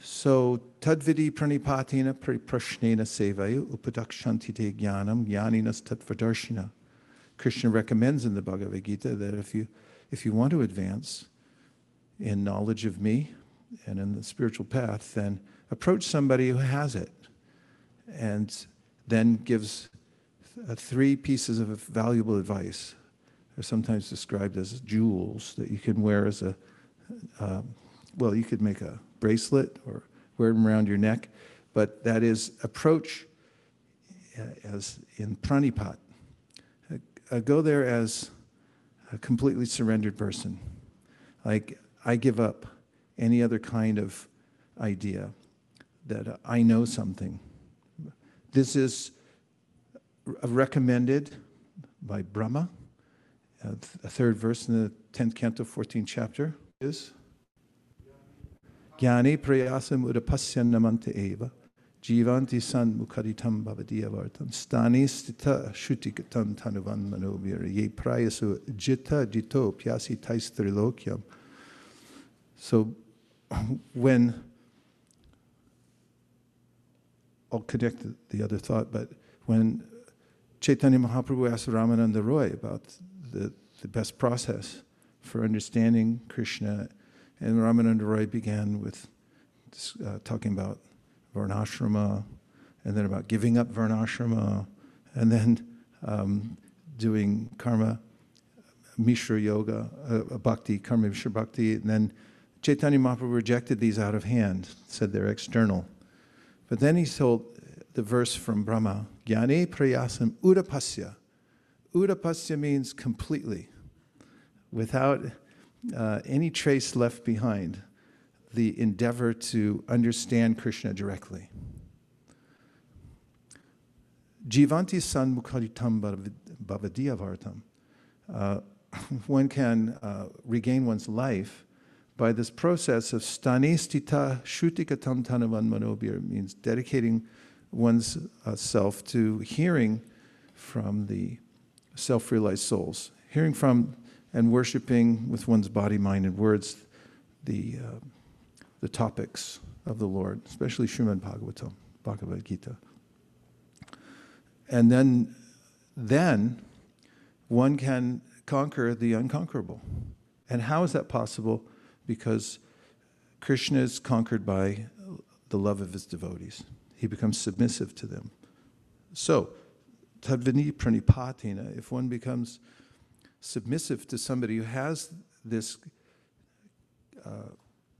So, tadvidi pranipatina prashnena sevayu upadakshanti te jnanam jnaninas tattvadarshina. Krishna recommends in the Bhagavad Gita that if you, if you want to advance in knowledge of me and in the spiritual path, then approach somebody who has it. And then gives uh, three pieces of valuable advice. They're sometimes described as jewels that you can wear as a, um, well, you could make a bracelet or wear them around your neck, but that is approach uh, as in pranipat. Uh, go there as a completely surrendered person. Like, I give up any other kind of idea that I know something. This is recommended by Brahma, uh, a third verse in the 10th canto, 14th chapter is Jnani prayasam udapasya namanta eva jivanti san mukharitam bhavadiyavartam stani stita shutikatam tanuvan manovir ye prayasu jita jito pyasi tais trilokyam. So when I'll connect the other thought, but when Chaitanya Mahaprabhu asked Ramananda Roy about the, the best process for understanding Krishna, and Ramananda Roy began with uh, talking about Varnashrama, and then about giving up Varnashrama, and then um, doing karma, Mishra Yoga, uh, Bhakti, Karma Mishra Bhakti, and then Chaitanya Mahaprabhu rejected these out of hand, said they're external. But then he told the verse from Brahma, Jnane prayasam udapasya. Udapasya means completely, without uh, any trace left behind, the endeavor to understand Krishna directly. Jivanti san mukharitam bhavadiyavartam. Uh, *laughs* one can uh, regain one's life by this process of stanistita shutikatam tanavan manobir, means dedicating one's uh, self to hearing from the self realized souls, hearing from and worshiping with one's body, mind, and words the, uh, the topics of the Lord, especially Srimad Bhagavatam, Bhagavad Gita. And then, then one can conquer the unconquerable. And how is that possible? Because Krishna is conquered by the love of his devotees he becomes submissive to them. So, tadvini pranipatina, if one becomes submissive to somebody who has this uh,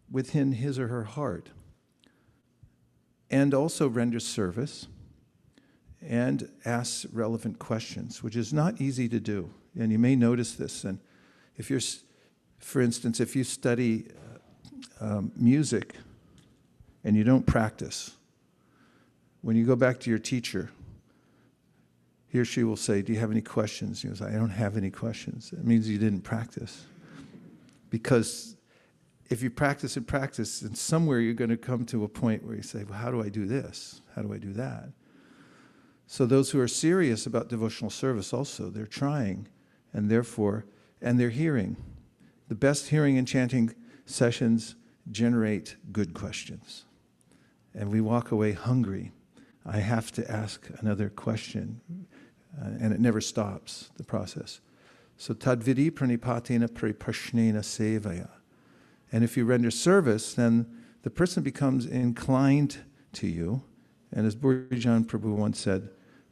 within his or her heart, and also renders service and asks relevant questions, which is not easy to do. And you may notice this. And if you're, for instance, if you study uh, um, music and you don't practice, when you go back to your teacher, he or she will say, Do you have any questions? You say, I don't have any questions. It means you didn't practice. Because if you practice and practice, then somewhere you're going to come to a point where you say, Well, how do I do this? How do I do that? So those who are serious about devotional service also, they're trying and therefore, and they're hearing. The best hearing and chanting sessions generate good questions. And we walk away hungry. I have to ask another question. Uh, and it never stops, the process. So tadvidi pranipatena pripashnena sevaya. And if you render service, then the person becomes inclined to you. And as Bhurijan Prabhu once said,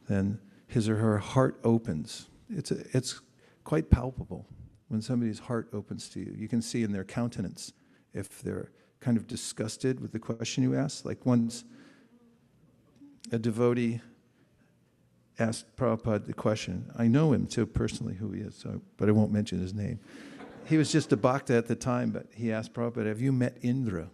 then his or her heart opens. It's, a, it's quite palpable when somebody's heart opens to you. You can see in their countenance if they're kind of disgusted with the question you ask. Like once a devotee asked Prabhupada the question. I know him too personally, who he is, so, but I won't mention his name. He was just a bhakta at the time, but he asked Prabhupada, Have you met Indra?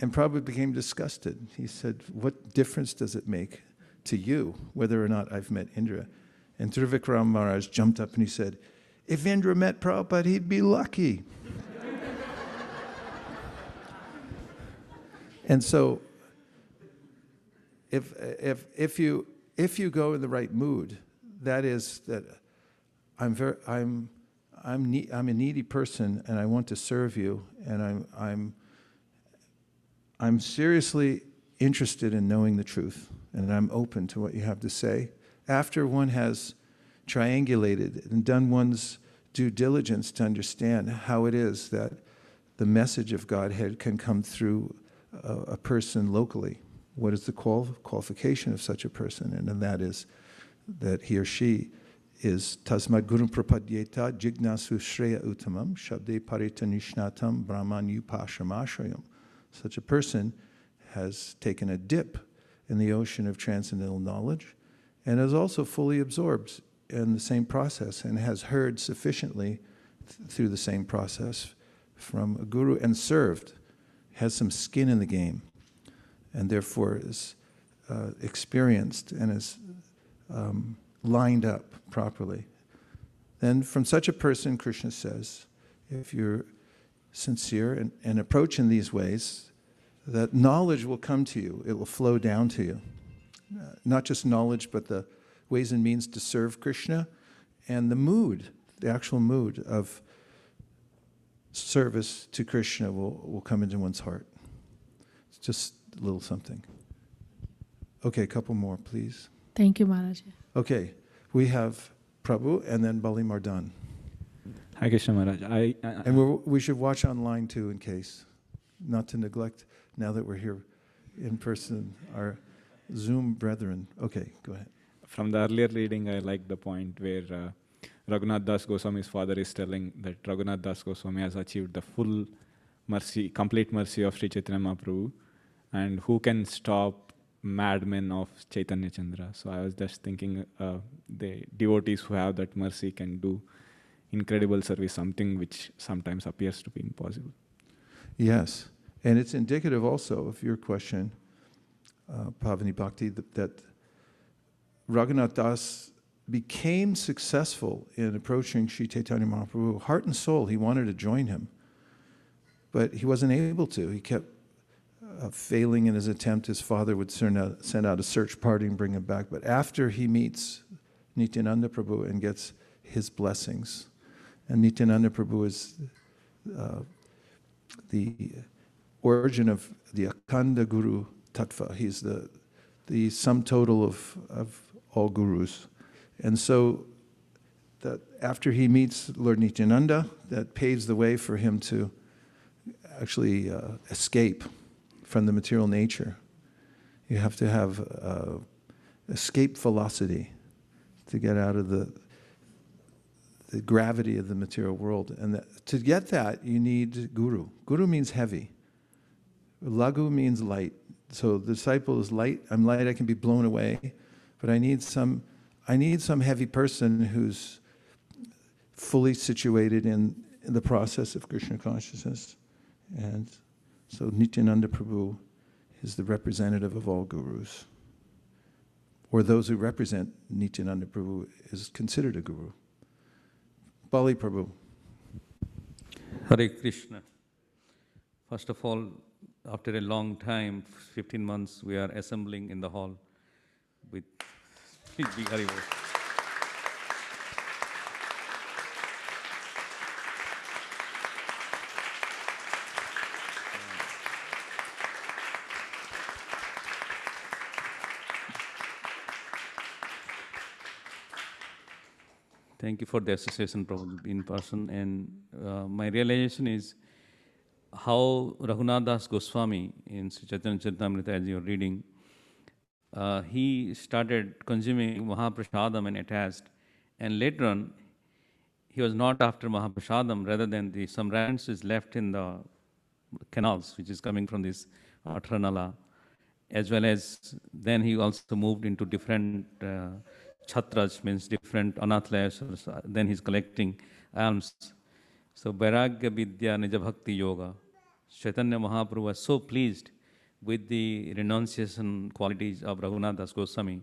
And Prabhupada became disgusted. He said, What difference does it make to you whether or not I've met Indra? And Trivikram Maharaj jumped up and he said, If Indra met Prabhupada, he'd be lucky. *laughs* and so, if, if, if, you, if you go in the right mood, that is that I'm, very, I'm, I'm, ne- I'm a needy person and I want to serve you, and I'm, I'm, I'm seriously interested in knowing the truth, and I'm open to what you have to say. After one has triangulated and done one's due diligence to understand how it is that the message of Godhead can come through a, a person locally. What is the qual- qualification of such a person? And then that is that he or she is tasmad guru prapadyeta jignasu shreya uttamam shabde paritanishnatam brahman upashamashrayam. Such a person has taken a dip in the ocean of transcendental knowledge and is also fully absorbed in the same process and has heard sufficiently th- through the same process from a guru and served, has some skin in the game, and therefore is uh, experienced and is um, lined up properly. Then, from such a person, Krishna says, if you're sincere and, and approach in these ways, that knowledge will come to you, it will flow down to you. Uh, not just knowledge, but the ways and means to serve Krishna and the mood, the actual mood of service to Krishna will, will come into one's heart. It's just a little something. Okay, a couple more, please. Thank you, Maharaj. Okay, we have Prabhu and then Bali Mardan. Hi Krishna Maharaj. I, I, And we're, we should watch online too in case, not to neglect now that we're here in person, our Zoom brethren. Okay, go ahead. from the earlier reading, I like the point where uh, Raghunath Das Goswami's father is telling that Raghunath Das Goswami has achieved the full mercy, complete mercy of Sri Chaitanya Mahaprabhu, and who can stop madmen of Chaitanya Chandra? So I was just thinking, uh, the devotees who have that mercy can do incredible service, something which sometimes appears to be impossible. Yes, and it's indicative also of your question, uh, Pavani Bhakti, that, Raghunath Das became successful in approaching Sri Chaitanya Mahaprabhu. Heart and soul, he wanted to join him, but he wasn't able to. He kept uh, failing in his attempt. His father would send out, send out a search party and bring him back. But after he meets Nityananda Prabhu and gets his blessings, and Nityananda Prabhu is uh, the origin of the Akanda Guru Tattva. He's the, the sum total of, of all gurus. And so that after he meets Lord Nityananda, that paves the way for him to actually uh, escape from the material nature. You have to have uh, escape velocity to get out of the, the gravity of the material world. And that, to get that, you need guru. Guru means heavy. Lagu means light. So the disciple is light. I'm light. I can be blown away, but I need some. I need some heavy person who's fully situated in, in the process of Krishna consciousness, and so Nityananda Prabhu is the representative of all gurus, or those who represent Nityananda Prabhu is considered a guru. Bali Prabhu. Hare Krishna. First of all, after a long time, 15 months, we are assembling in the hall with *laughs* big Haribol. Thank you for the association Prabhu, in person. And uh, my realization is how Raghunath Das Goswami in Sri Chaitanya Charitamrita, as you're reading, uh, he started consuming Mahaprasadam and attached. And later on, he was not after Mahaprasadam, rather than the some is left in the canals, which is coming from this Atranala, as well as then he also moved into different uh, chhatras, means different anathalayas, then he's collecting alms. So Vairagya Vidya Nija Bhakti Yoga, Chaitanya Mahaprabhu was so pleased with the renunciation qualities of Raghunath Das Goswami,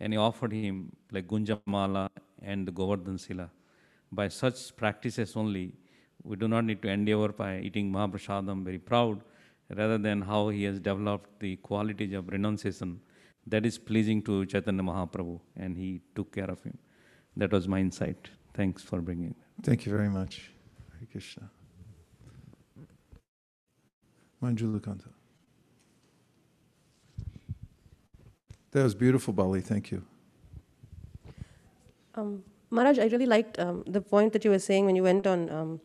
and he offered him like Gunjamala and the Govardhan Sila. By such practices only, we do not need to endeavor by eating Mahaprasadam very proud, rather than how he has developed the qualities of renunciation that is pleasing to Chaitanya Mahaprabhu, and he took care of him. That was my insight. Thanks for bringing. Thank you very much. Hare Krishna. Manjula Kanta. That was beautiful, Bali. Thank you. Um, Maharaj, I really liked um, the point that you were saying when you went on um,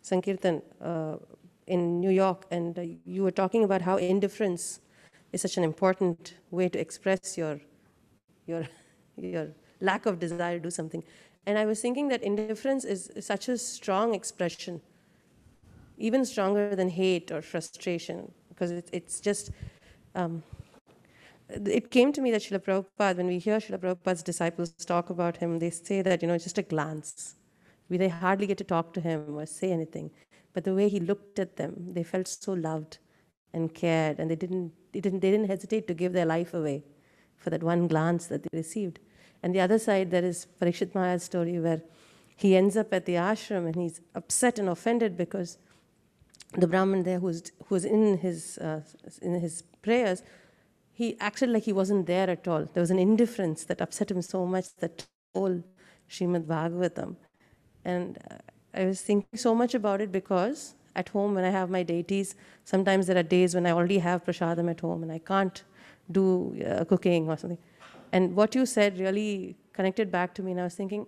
Sankirtan uh, in New York, and uh, you were talking about how indifference is such an important way to express your, your, *laughs* your lack of desire to do something. And I was thinking that indifference is such a strong expression, even stronger than hate or frustration, because it, it's just. Um, it came to me that Srila Prabhupada, when we hear Srila Prabhupada's disciples talk about him, they say that, you know, it's just a glance. We, they hardly get to talk to him or say anything. But the way he looked at them, they felt so loved and cared, and they didn't, they didn't, they didn't hesitate to give their life away for that one glance that they received. And the other side, there is Parikshit Maharaj's story where he ends up at the ashram and he's upset and offended because the Brahmin there who was in, his, uh, in his prayers he acted like he wasn't there at all. There was an indifference that upset him so much that told Srimad Bhagavatam. And uh, I was thinking so much about it because at home, when I have my deities, sometimes there are days when I already have prasadam at home and I can't do uh, cooking or something. And what you said really connected back to me, and I was thinking,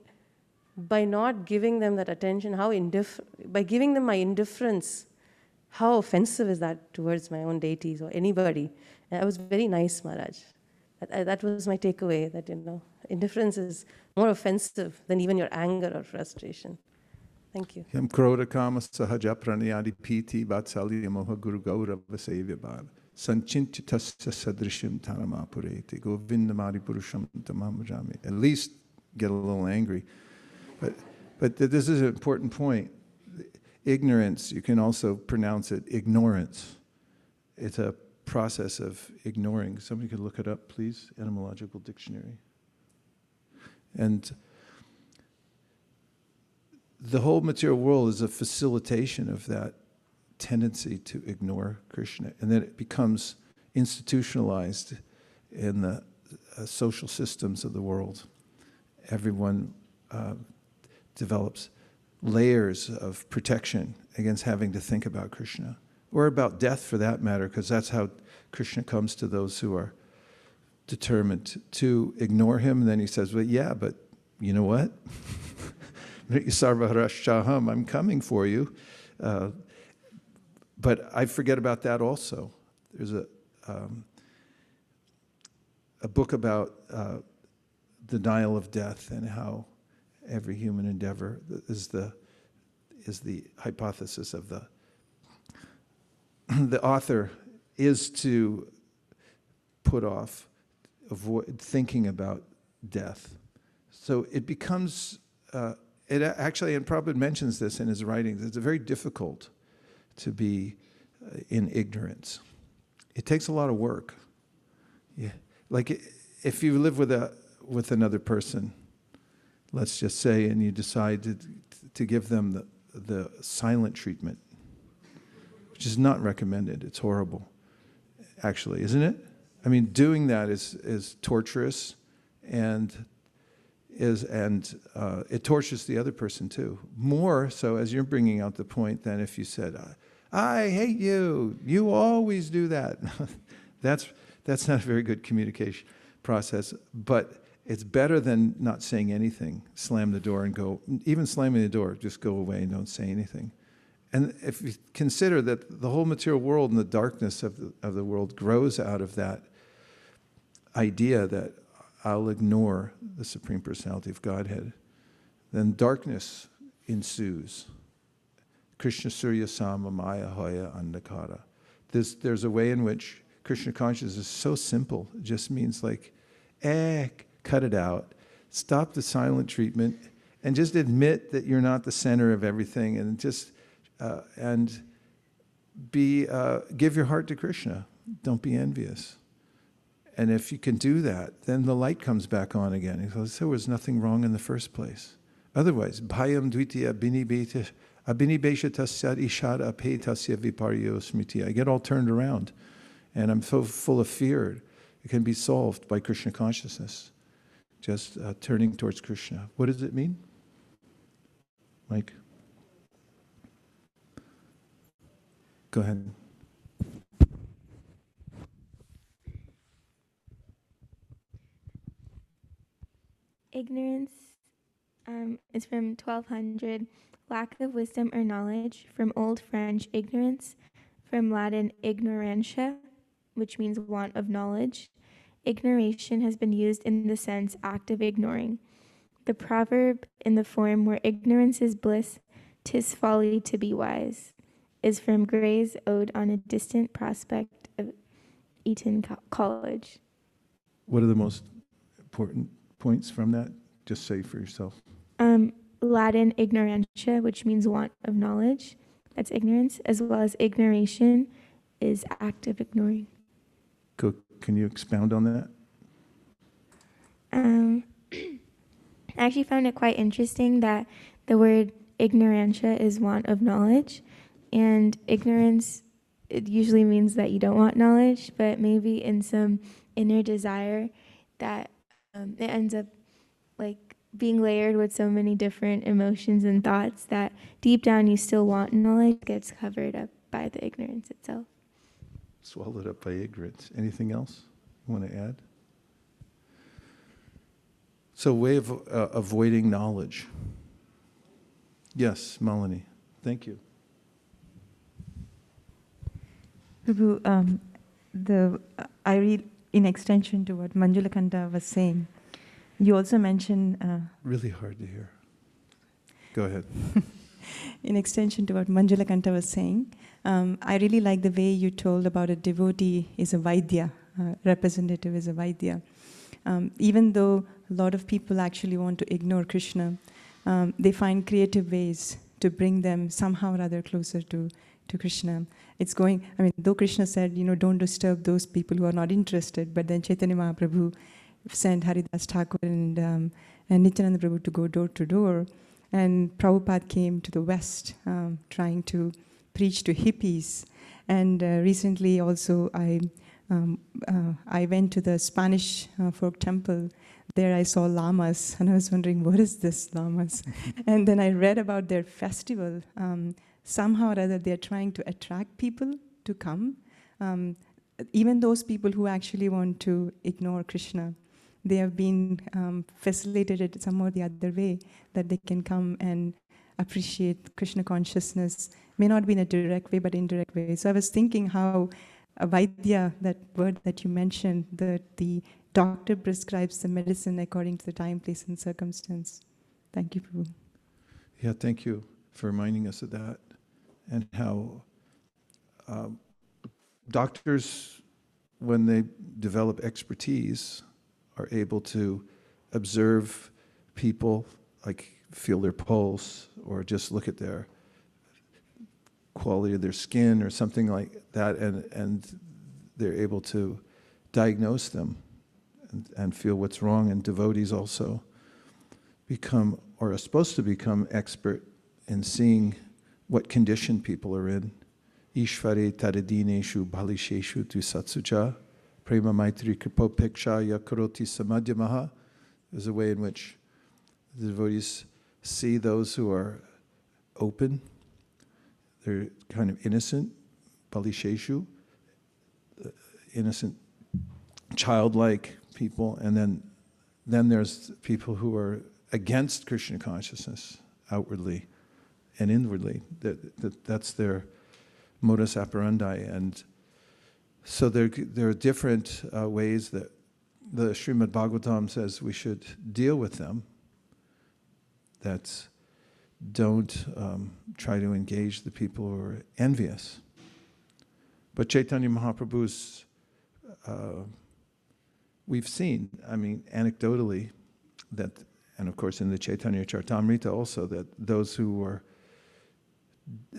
by not giving them that attention, how indiff- by giving them my indifference, how offensive is that towards my own deities or anybody? And that was very nice, Maharaj. That, uh, that was my takeaway that, you know, indifference is more offensive than even your anger or frustration. Thank you. Yam krodha kama sahaja pranayadi piti vatsalya moha guru gaurava sevya bhava. Sanchintyatasya sadrishim tanamapureti govindamadi purusham tamamajami. At least get a little angry. But, but this is an important point. Ignorance, you can also pronounce it ignorance. It's a process of ignoring. Somebody could look it up, please, etymological dictionary. And the whole material world is a facilitation of that tendency to ignore Krishna. And then it becomes institutionalized in the uh, social systems of the world. Everyone uh, develops layers of protection against having to think about Krishna, or about death for that matter, because that's how Krishna comes to those who are determined to ignore him. And then he says, Well, yeah, but you know what? *laughs* I'm coming for you. Uh, but I forget about that also. There's a, um, a book about uh, denial of death and how every human endeavor is the, is the hypothesis of the, the author is to put off, avoid thinking about death. So it becomes, uh, it actually, and Prabhupada mentions this in his writings, it's very difficult to be uh, in ignorance. It takes a lot of work. Yeah. Like if you live with a with another person, let's just say, and you decide to, to give them the, the silent treatment, which is not recommended. It's horrible, actually, isn't it? I mean, doing that is, is torturous and is and uh, it tortures the other person too. More so, as you're bringing out the point, than if you said, "I hate you. You always do that." *laughs* that's that's not a very good communication process. But it's better than not saying anything. Slam the door and go. Even slamming the door, just go away and don't say anything. And if you consider that the whole material world and the darkness of the, of the world grows out of that idea that I'll ignore the Supreme Personality of Godhead, then darkness ensues. Krishna Surya Sama Maya Hoya Andakara. There's, there's a way in which Krishna consciousness is so simple. It just means like, eh, cut it out. Stop the silent treatment and just admit that you're not the center of everything and just, uh, and be, uh, give your heart to Krishna. Don't be envious. And if you can do that, then the light comes back on again. Because there was nothing wrong in the first place. Otherwise, bhayam dvitiya tasyat ape tasya smriti. I get all turned around and I'm so full of fear. It can be solved by Krishna consciousness, just uh, turning towards Krishna. What does it mean? Mike? Go ahead. Ignorance um, is from 1200. Lack of wisdom or knowledge, from Old French ignorance, from Latin ignorantia, which means want of knowledge. Ignoration has been used in the sense active ignoring. The proverb in the form where ignorance is bliss, tis folly to be wise, is from Gray's Ode on a Distant Prospect of Eton Co- College. What are the most important points from that? Just say for yourself. Um, Latin ignorantia, which means want of knowledge, that's ignorance, as well as ignoration is active ignoring. Go, can you expound on that? Um, *clears throat* I actually found it quite interesting that the word ignorantia is want of knowledge, and ignorance it usually means that you don't want knowledge, but maybe in some inner desire that um, it ends up like being layered with so many different emotions and thoughts that deep down you still want knowledge gets covered up by the ignorance itself. Swallowed up by ignorance. Anything else you want to add? So, way of uh, avoiding knowledge. Yes, Melanie. Thank you. Prabhu, um, the, I read in extension to what Manjula Kanta was saying. You also mentioned, uh, Really hard to hear. Go ahead. *laughs* in extension to what Manjula Kanta was saying, um, I really like the way you told about a devotee is a Vaidya, uh, representative is a Vaidya. Um, even though a lot of people actually want to ignore Krishna, um, they find creative ways to bring them somehow or other closer to, to Krishna. It's going, I mean, though Krishna said, you know, don't disturb those people who are not interested, but then Chaitanya Mahaprabhu sent Haridas Thakur and, um, and Nityananda Prabhu to go door to door. And Prabhupada came to the West um, trying to preach to hippies. And uh, recently also I, um, uh, I went to the Spanish uh, Fork temple. There I saw llamas and I was wondering, what is this llamas? *laughs* and then I read about their festival. Um, somehow or other they're trying to attract people to come. Um, even those people who actually want to ignore Krishna they have been um, facilitated some or the other way that they can come and appreciate Krishna consciousness. May not be in a direct way, but indirect way. So I was thinking how Vaidya, that word that you mentioned, that the doctor prescribes the medicine according to the time, place, and circumstance. Thank you, Prabhu. Yeah, thank you for reminding us of that and how um, doctors, when they develop expertise, are able to observe people, like feel their pulse, or just look at their quality of their skin or something like that, and, and they're able to diagnose them and, and feel what's wrong. And devotees also become, or are supposed to become, expert in seeing what condition people are in. Ishvare tadineshu balisheshu tu satsucha prema maitri kripopeksha yakaroti samadhyamaha. There's a way in which the devotees see those who are open, they're kind of innocent, balisheshu, uh, innocent, childlike people, and then then there's people who are against Krishna consciousness outwardly and inwardly. That, that that's their modus operandi, and so there there are different uh, ways that the Srimad Bhagavatam says we should deal with them. That's don't um, try to engage the people who are envious. But Chaitanya Mahaprabhu's, uh, we've seen, I mean, anecdotally, that, and of course in the Chaitanya Charitamrita also, that those who were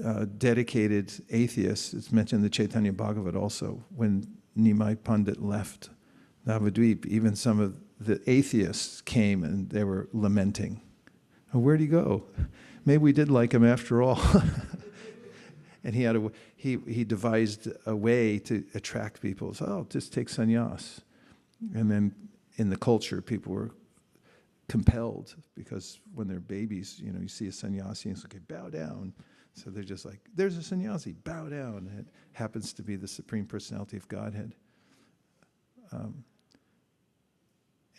uh, dedicated atheists, it's mentioned in the Chaitanya Bhagavat also, when Nimai Pandit left Navadvip, even some of the atheists came and they were lamenting. Where'd he go? *laughs* maybe we did like him after all. *laughs* and he had a he he devised a way to attract people. So oh, just take sannyas, and then in the culture, people were compelled because when they're babies, you know, you see a sannyasi and it's okay, bow down. So they're just like, there's a sannyasi, bow down. And it happens to be the supreme personality of Godhead. Um,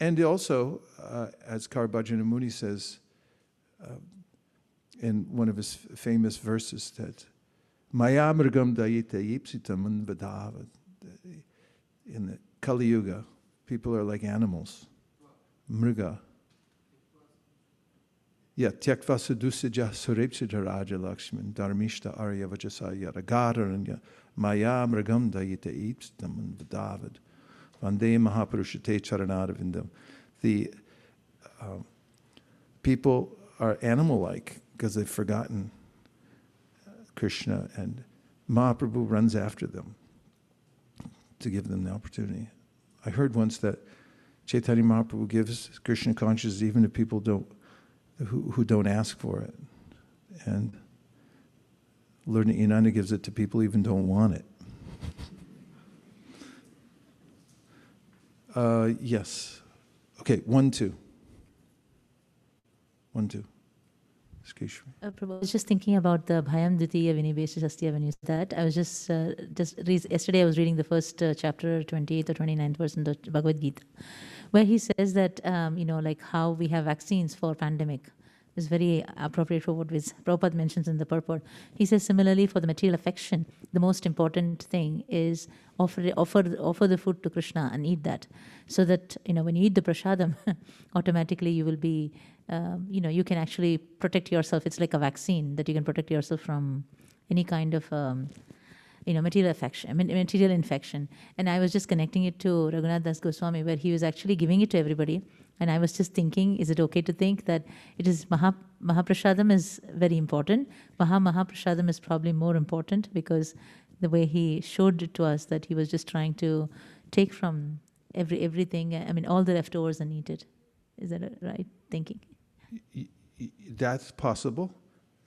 and also, uh, as Karabhajana Muni says, in one of his famous verses that Mayamragam dayita yipsitam vadavad. In the Kali Yuga, people are like animals. Mriga. Yeah, tyakva sadusija surepsija raja lakshman dharmishta arya vajasaya ragaranya maya dayita yipsitam vadavad. Vande Mahapurushate charanadavindam. The uh, people are animal like because they've forgotten Krishna, and Mahaprabhu runs after them to give them the opportunity. I heard once that Chaitanya Mahaprabhu gives Krishna consciousness even to people don't, who, who don't ask for it. And Lord Nityananda gives it to people even don't want it. *laughs* uh, yes. Okay, one, two. One, two. Uh, Prabhu, I was just thinking about the Bhayam Dvitiya Vinibesha Shastya when you said that. I was just, uh, just re- yesterday I was reading the first uh, chapter, 28th or 29th verse in the Bhagavad Gita, where he says that, um, you know, like how we have vaccines for pandemic is very appropriate for what Prabhupada mentions in the purport. He says similarly for the material affection, the most important thing is offer offer offer the food to Krishna and eat that, so that you know when you eat the prasadam, *laughs* automatically you will be, um, you know, you can actually protect yourself. It's like a vaccine that you can protect yourself from any kind of. Um, you know, material affection, material infection. And I was just connecting it to Raghunath Das Goswami, where he was actually giving it to everybody and I was just thinking, is it okay to think that it is Maha, Mahaprasadam is very important. Maha Mahaprasadam is probably more important because the way he showed it to us that he was just trying to take from every everything. I mean, all the leftovers and eat it. Is that right thinking? That's possible,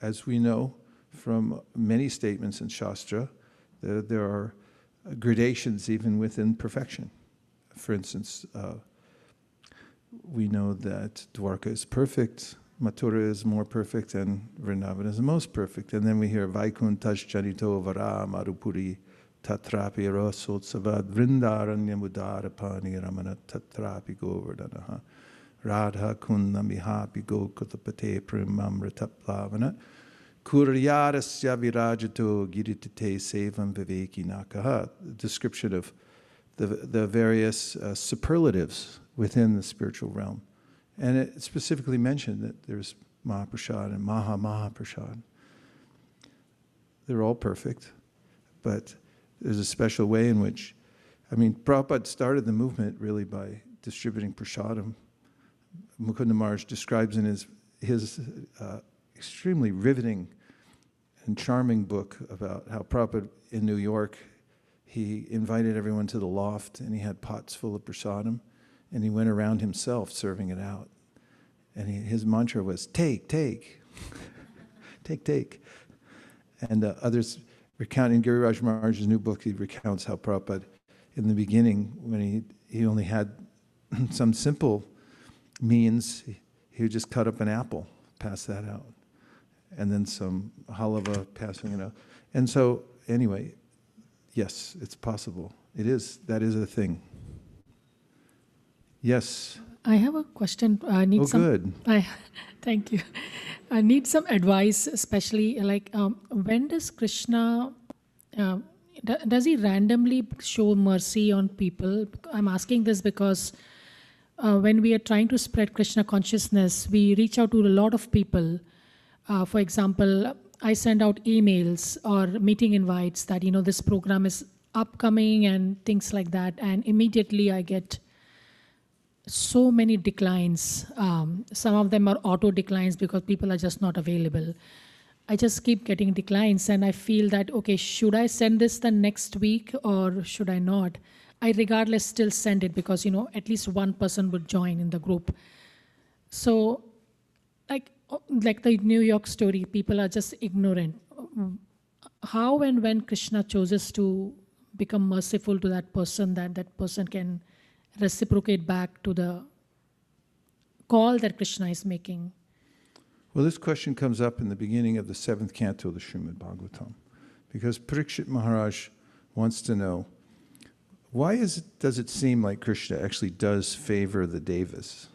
as we know from many statements in Shastra. There, there are gradations even within perfection. For instance. Uh, we know that Dwarka is perfect, Mathura is more perfect, and Vrindavan is the most perfect. And then we hear Vaikuntash Janito Vara Marupuri Tatrapi Rasotsavad Vrindaranya Mudara Pani Ramana Tatrapi Govardhanaha Radha Kunna Mihapi Gokutapate Primamritaplavana Kuryarasya Virajato Giritate Sevam Viveki Nakaha. Description of the, the various uh, superlatives within the spiritual realm. And it specifically mentioned that there's Mahaprasad and Maha Mahaprasad. They're all perfect, but there's a special way in which, I mean, Prabhupada started the movement really by distributing prasadam. Mukunda Maharaj describes in his, his uh, extremely riveting and charming book about how Prabhupada in New York, he invited everyone to the loft and he had pots full of prasadam and he went around himself serving it out. And he, his mantra was, take, take, *laughs* take, take. And uh, others recount in Giriraj Maharaj's new book, he recounts how Prabhupada, in the beginning, when he, he only had *clears throat* some simple means, he, he would just cut up an apple, pass that out, and then some halava, passing it out. And so, anyway, yes, it's possible. It is, that is a thing. Yes. I have a question. I need Oh, some. good. *laughs* I, thank you. I need some advice, especially like um, when does Krishna, uh, d- does he randomly show mercy on people? I'm asking this because uh, when we are trying to spread Krishna consciousness, we reach out to a lot of people. Uh, for example, I send out emails or meeting invites that, you know, this program is upcoming and things like that. And immediately I get so many declines. Um, some of them are auto declines because people are just not available. I just keep getting declines, and I feel that okay, should I send this the next week or should I not? I regardless still send it because you know at least one person would join in the group. So, like oh, like the New York story, people are just ignorant. How and when Krishna chooses to become merciful to that person, that that person can reciprocate back to the call that Krishna is making. Well, this question comes up in the beginning of the seventh canto of the Srimad Bhagavatam, because Parikshit Maharaj wants to know why is it, does it seem like Krishna actually does favor the Devas?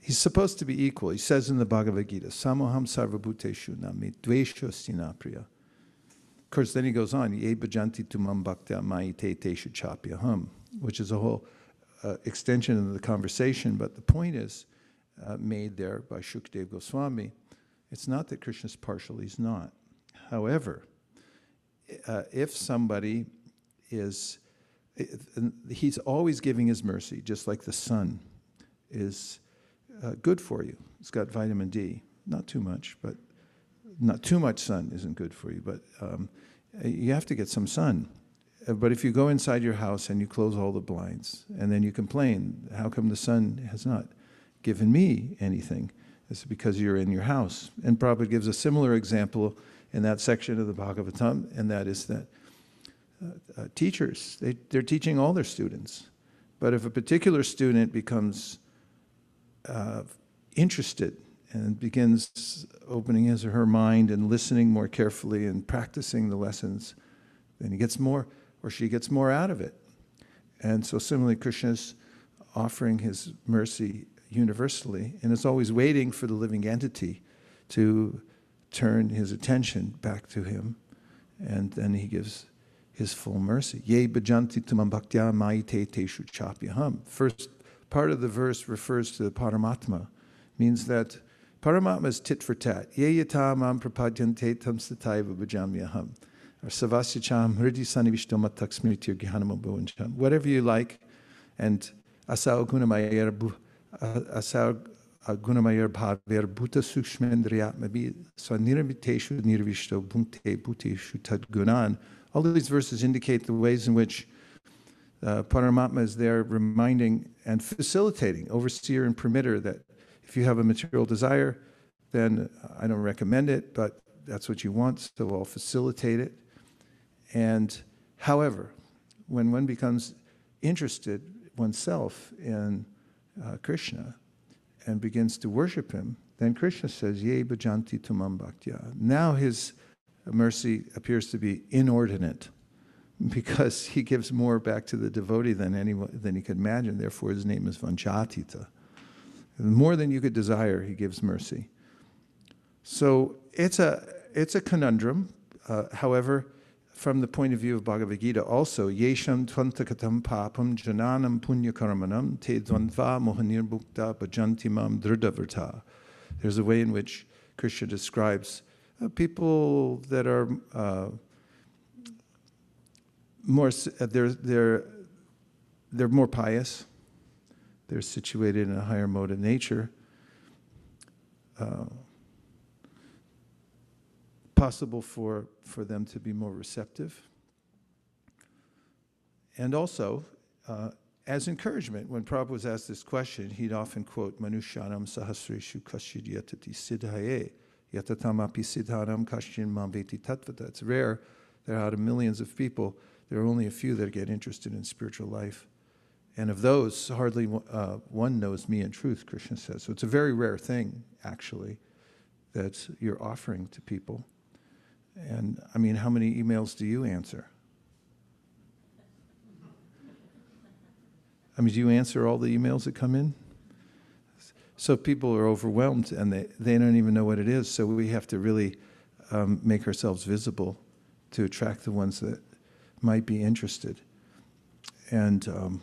He's supposed to be equal. He says in the Bhagavad Gita, Samoham sarvabhuteshu nami dvesho. Of course, then he goes on, Ye bhajanti tumam bhaktya maite teshu chapyaham, which is a whole uh, extension of the conversation, but the point is uh, made there by Shukdev Goswami. It's not that Krishna's partial, he's not. However, uh, if somebody is, he's always giving his mercy, just like the sun is uh, good for you. It's got vitamin D, not too much, but not too much sun isn't good for you, but um, you have to get some sun. Uh, But if you go inside your house and you close all the blinds and then you complain, how come the sun has not given me anything? It's because you're in your house. And Prabhupada gives a similar example in that section of the Bhagavatam, and that is that uh, uh, teachers, they, they're teaching all their students. But if a particular student becomes uh, interested and begins opening his or her mind and listening more carefully and practicing the lessons, then he gets more or she gets more out of it. And so similarly, Krishna's offering his mercy universally and is always waiting for the living entity to turn his attention back to him. And then he gives his full mercy. Ye bhajanti tamam bhaktya maite teshu chapyaham. First part of the verse refers to the Paramatma, means that Paramatma is tit for tat. Ye yata mam prapadyante tam sataiva bhajamyaham. Or savasyacham hridi sanivishtomat taksmritir gyanamabhuvancham. Whatever you like. And asao gunamayar bu- uh, asao gunamayar bhaver bhuta sukshmendriyatmabi swaniramiteshu nirvishto bhunte bhuteshu tad gunan. All of these verses indicate the ways in which uh, Paramatma is there reminding and facilitating, overseer and permitter, that if you have a material desire, then I don't recommend it, but that's what you want, so I'll facilitate it. And however, when one becomes interested oneself in uh, Krishna and begins to worship him, then Krishna says, Ye bhajanti tumam bhaktya. Now his mercy appears to be inordinate *laughs* because he gives more back to the devotee than anyone than he could imagine. Therefore, his name is Vanchatita. More than you could desire, he gives mercy. So it's a it's a conundrum. Uh, however, from the point of view of Bhagavad Gita, also yesham tvantakatam papam jananam punya karmanam te bhukta bhajantimam drdavrta. There's a way in which Krishna describes uh, people that are uh, more, uh, they're, they're, they're more pious. They're situated in a higher mode of nature. Possible for, for them to be more receptive. And also, uh, as encouragement, when Prabhupada was asked this question, he'd often quote Manushanam Sahasreshu Kashid Yatati Siddhaye Yatatamapi Siddhanam Kashyin Mamveti Tattvata. It's rare that out of millions of people, there are only a few that get interested in spiritual life. And of those, hardly uh, one knows me in truth, Krishna says. So it's a very rare thing, actually, that you're offering to people. And I mean, how many emails do you answer? I mean, do you answer all the emails that come in? So people are overwhelmed and they, they don't even know what it is. So we have to really um, make ourselves visible to attract the ones that might be interested. And um,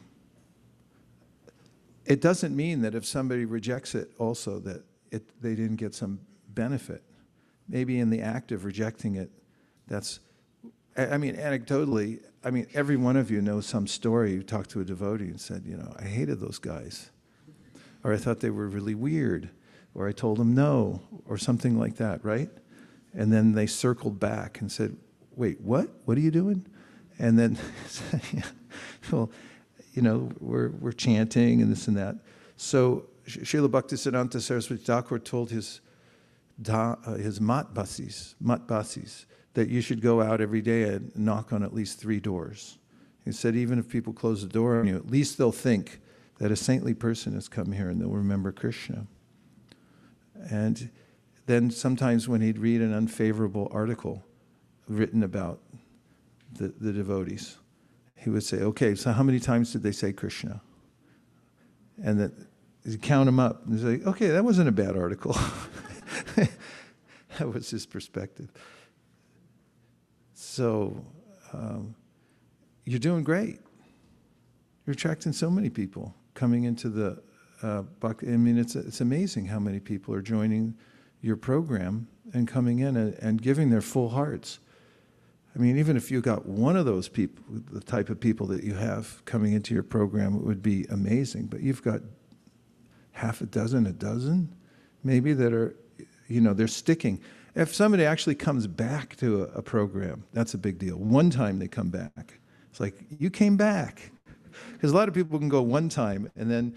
it doesn't mean that if somebody rejects it also that it, they didn't get some benefit. Maybe in the act of rejecting it, that's, I mean, anecdotally, I mean, every one of you knows some story. You talked to a devotee and said, you know, I hated those guys. Or I thought they were really weird. Or I told them no, or something like that, right? And then they circled back and said, wait, what? What are you doing? And then, *laughs* well, you know, we're, we're chanting and this and that. So Srila Bhaktisiddhanta Saraswati Thakur told his, da, uh, his mat basis, mat basis, that you should go out every day and knock on at least three doors. He said, even if people close the door on you, at least they'll think that a saintly person has come here and they'll remember Krishna. And then sometimes when he'd read an unfavorable article written about the, the devotees, he would say, okay, so how many times did they say Krishna? And then he'd count them up and say, okay, that wasn't a bad article. *laughs* *laughs* that was his perspective. So um, you're doing great. You're attracting so many people coming into the uh, I mean, it's, it's amazing how many people are joining your program and coming in and, and giving their full hearts. I mean, even if you got one of those people, the type of people that you have coming into your program, it would be amazing. But you've got half a dozen, a dozen, maybe that are, you know, they're sticking. If somebody actually comes back to a, a program, that's a big deal. One time they come back. It's like, you came back. *laughs* Because a lot of people can go one time and then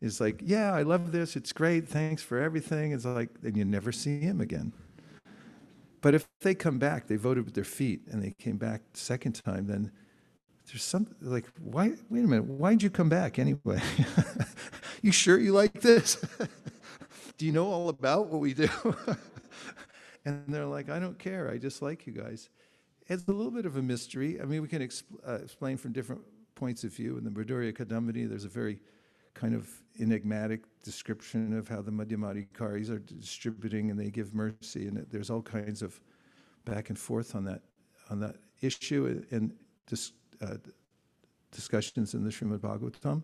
it's like, yeah, I love this. It's great. Thanks for everything. It's like, and you never see him again. But if they come back, they voted with their feet and they came back second time, then there's something like, why, wait a minute, why'd you come back anyway? *laughs* you sure you like this? *laughs* do you know all about what we do? *laughs* and they're like, I don't care. I just like you guys. It's a little bit of a mystery. I mean, we can exp- uh, explain from different points of view. In the Madhurya Kadambini, there's a very kind of enigmatic description of how the Madhyamadikaris are distributing and they give mercy. And there's all kinds of back and forth on that, on that issue and dis, uh, discussions in the Srimad Bhagavatam.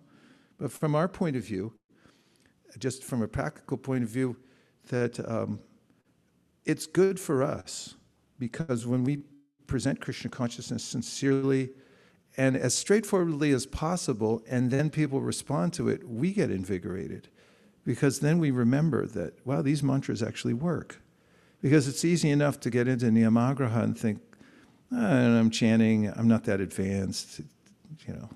But from our point of view, just from a practical point of view, that um, it's good for us because when we present Krishna consciousness sincerely and as straightforwardly as possible, and then people respond to it, we get invigorated because then we remember that, wow, these mantras actually work. Because it's easy enough to get into Niyamagraha and think, "Ah, I'm chanting, I'm not that advanced, you know.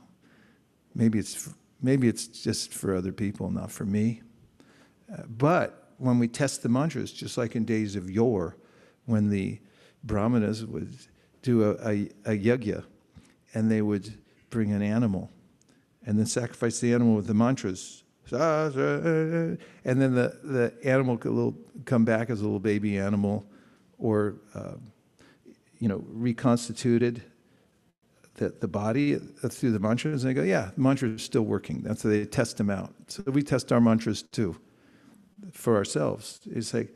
Maybe it's, maybe it's just for other people, not for me. Uh, but when we test the mantras, just like in days of yore, when the brahmanas would do a, a, a yajna and they would bring an animal and then sacrifice the animal with the mantras. And then the, the animal could little, come back as a little baby animal or, uh, you know, reconstituted the, the body through the mantras. And they go, yeah, the mantra is still working. That's how they test them out. So we test our mantras too for ourselves. It's like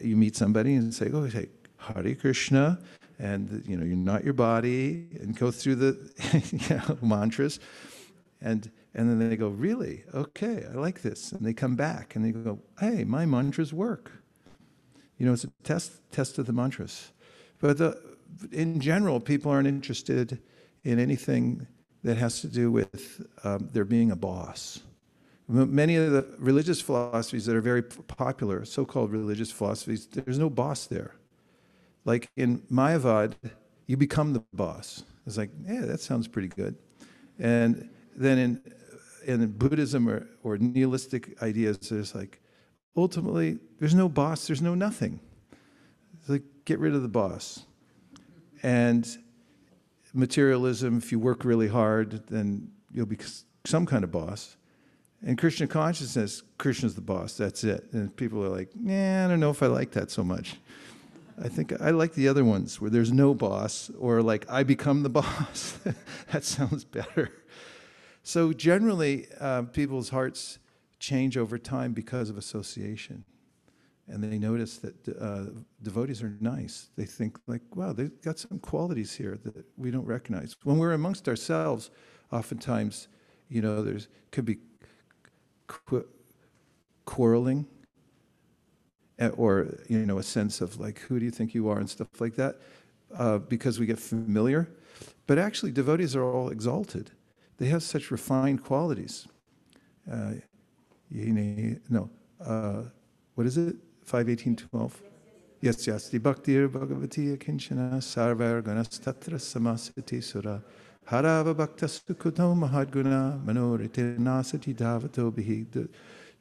you meet somebody and say, oh, say, Hare Krishna, and you know, you're not your body, and go through the *laughs* you know, mantras. And, and then they go, really? Okay, I like this. And they come back and they go, hey, my mantras work. You know, it's a test, test of the mantras. But the, in general, people aren't interested in anything that has to do with um, there being a boss. Many of the religious philosophies that are very popular, so called religious philosophies, there's no boss there. Like in Mayavad, you become the boss. It's like, yeah, that sounds pretty good. And then in, in Buddhism or, or nihilistic ideas, there's like, ultimately, there's no boss, there's no nothing. It's like, get rid of the boss. And materialism, if you work really hard, then you'll be some kind of boss. And Krishna consciousness, Krishna's the boss, that's it. And people are like, nah, I don't know if I like that so much. I think I like the other ones where there's no boss, or like I become the *laughs* boss. *laughs* that sounds better. So generally, uh, people's hearts change over time because of association. And they notice that uh, devotees are nice. They think like, wow, they've got some qualities here that we don't recognize. When we're amongst ourselves, oftentimes, you know, there's could be qu- quarreling, eh, or you know, a sense of like, who do you think you are, and stuff like that, uh, because we get familiar. But actually, devotees are all exalted. They have such refined qualities. Uh, no, uh, what is it? 51812? Yes, yes. The Bhaktir Bhagavati Kinchana Sarvar Ganastatra Samasati Sura Harava Bhakta Sukuto Mahadguna Manorite Nasati Davato Bihi. The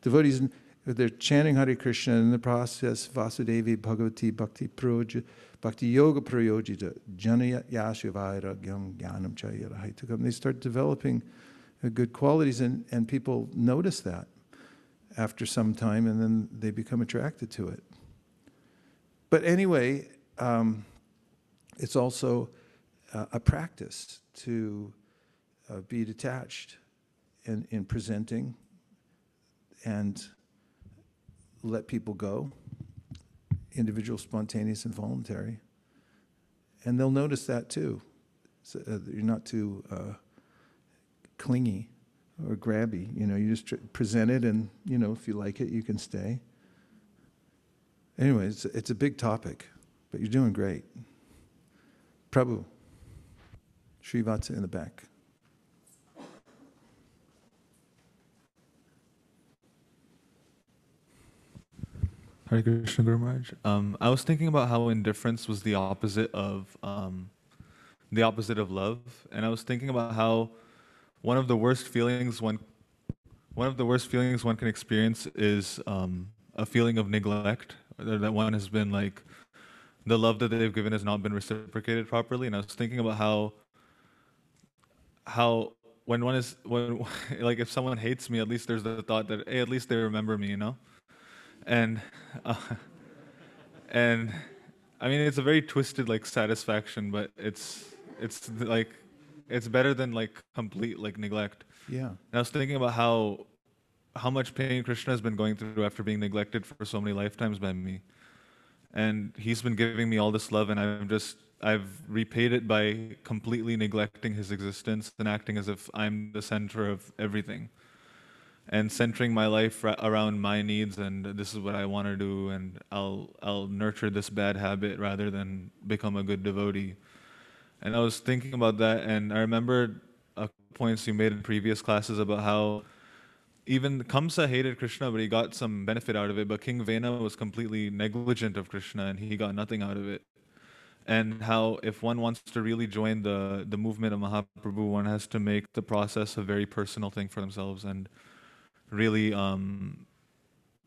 devotees, they're chanting Hare Krishna in the process, Vasudevi Bhagavati Bhakti Proj, Bhakti Yoga Prayojita, Jana Yashivaira Gyam Gyanam Chayarahaitakam. They start developing uh, good qualities, and, and people notice that after some time, and then they become attracted to it. But anyway, um, it's also uh, a practice to uh, be detached in, in presenting and let people go, individual, spontaneous, and voluntary. And they'll notice that too. So, uh, you're not too uh, clingy or grabby. You know, you just tr- present it, and you know, if you like it, you can stay. Anyway, it's, it's a big topic, but you're doing great. Prabhu, Srivatsa in the back. Hare Krishna Guru Maharaj. Um, I was thinking about how indifference was the opposite of um, the opposite of love, and I was thinking about how one of the worst feelings one one of the worst feelings one can experience is um, a feeling of neglect, that one has been like the love that they've given has not been reciprocated properly. And I was thinking about how how when one is when *laughs* like if someone hates me, at least there's the thought that hey, at least they remember me, you know and *laughs* uh, and I mean it's a very twisted like satisfaction, but it's it's like it's better than like complete like neglect. Yeah. And I was thinking about how how much pain Krishna has been going through after being neglected for so many lifetimes by me, and he's been giving me all this love, and I'm just I've repaid it by completely neglecting his existence and acting as if I'm the center of everything and centering my life ra- around my needs and this is what I want to do and I'll I'll nurture this bad habit rather than become a good devotee. And I was thinking about that and I remembered points you made in previous classes about how even Kamsa hated Krishna but he got some benefit out of it but King Vena was completely negligent of Krishna and he got nothing out of it. And how if one wants to really join the the movement of Mahaprabhu one has to make the process a very personal thing for themselves and really um,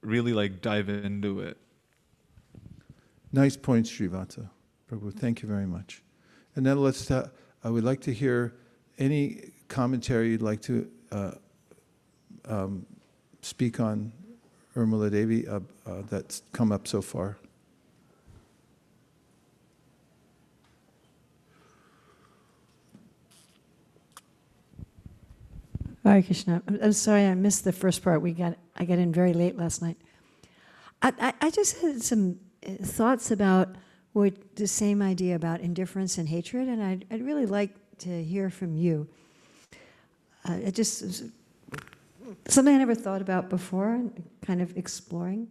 really like dive into it. Nice point, Srivatsa. Prabhu, thank you very much. And then let's, ta- I would like to hear any commentary you'd like to uh, um, speak on Urmila Devi uh, uh, that's come up so far. Hare Krishna. I'm, I'm sorry I missed the first part. We got I got in very late last night. I, I, I just had some uh, thoughts about what the same idea about indifference and hatred, and I'd, I'd really like to hear from you. Uh, it just something I never thought about before, kind of exploring.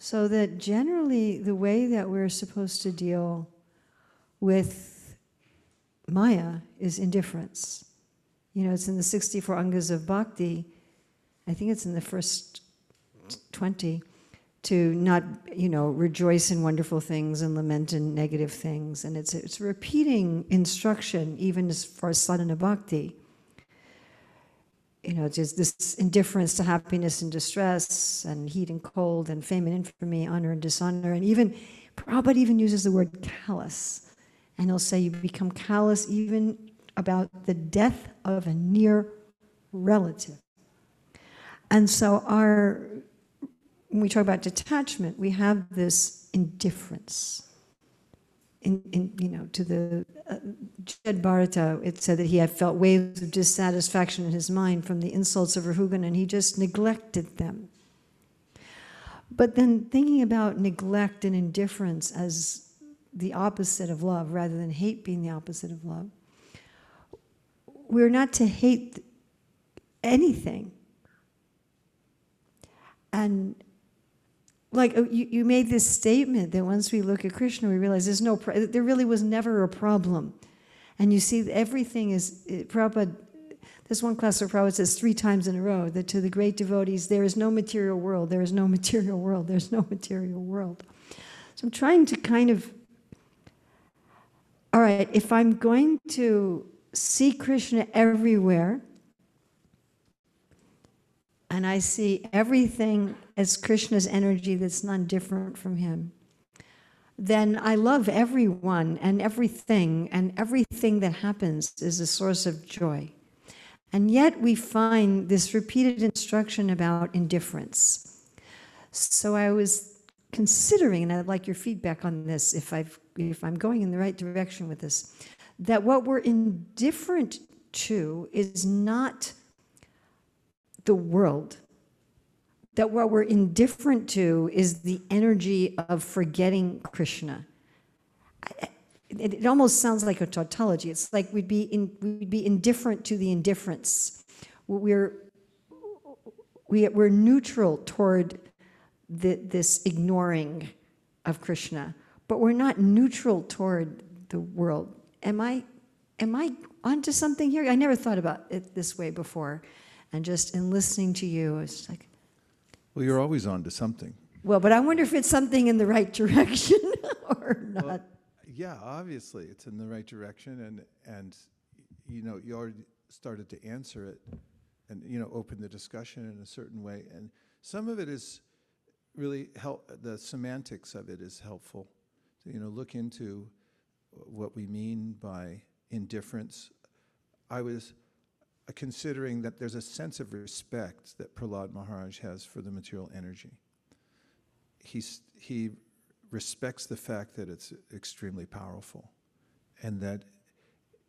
So that generally the way that we're supposed to deal with Maya is indifference. You know, it's in the 64 Angas of Bhakti, I think it's in the first 20, to not, you know, rejoice in wonderful things and lament in negative things. And it's, it's repeating instruction, even as far as sadhana bhakti. You know, just this indifference to happiness and distress, and heat and cold, and fame and infamy, honor and dishonor, and even, Prabhupada even uses the word callous. And he'll say you become callous even about the death of a near relative. And so our when we talk about detachment, we have this indifference. In, in you know, to the uh, Jada Bharata, it said that he had felt waves of dissatisfaction in his mind from the insults of Rahugan, and he just neglected them. But then thinking about neglect and indifference as the opposite of love, rather than hate being the opposite of love, we're not to hate anything. And like uh, you, you made this statement that once we look at Krishna, we realize there's no, there really was never a problem. And you see, everything is, Prabhupada, there's one class of Prabhupada says three times in a row that to the great devotees, there is no material world, there is no material world, there's no material world. So I'm trying to kind of, all right, if I'm going to see Krishna everywhere, and I see everything as Krishna's energy that's none different from him, then I love everyone and everything, and everything that happens is a source of joy. And yet we find this repeated instruction about indifference. So I was considering, and I'd like your feedback on this if, I've, if I'm going in the right direction with this, that what we're indifferent to is not the world. That what we're indifferent to is the energy of forgetting Krishna. It, it almost sounds like a tautology. It's like we'd be, in, we'd be indifferent to the indifference. We're, we, we're neutral toward the, this ignoring of Krishna, but we're not neutral toward the world. Am I, am I onto something here? I never thought about it this way before. And just in listening to you, it's like. Well, you're always on to something. Well, but I wonder if it's something in the right *laughs* direction or not. Well, yeah, obviously it's in the right direction, and and you know you already started to answer it, and you know open the discussion in a certain way, and some of it is really help. The semantics of it is helpful. To, you know, look into what we mean by indifference. I was considering that there's a sense of respect that Prahlad Maharaj has for the material energy. He's, he respects the fact that it's extremely powerful and that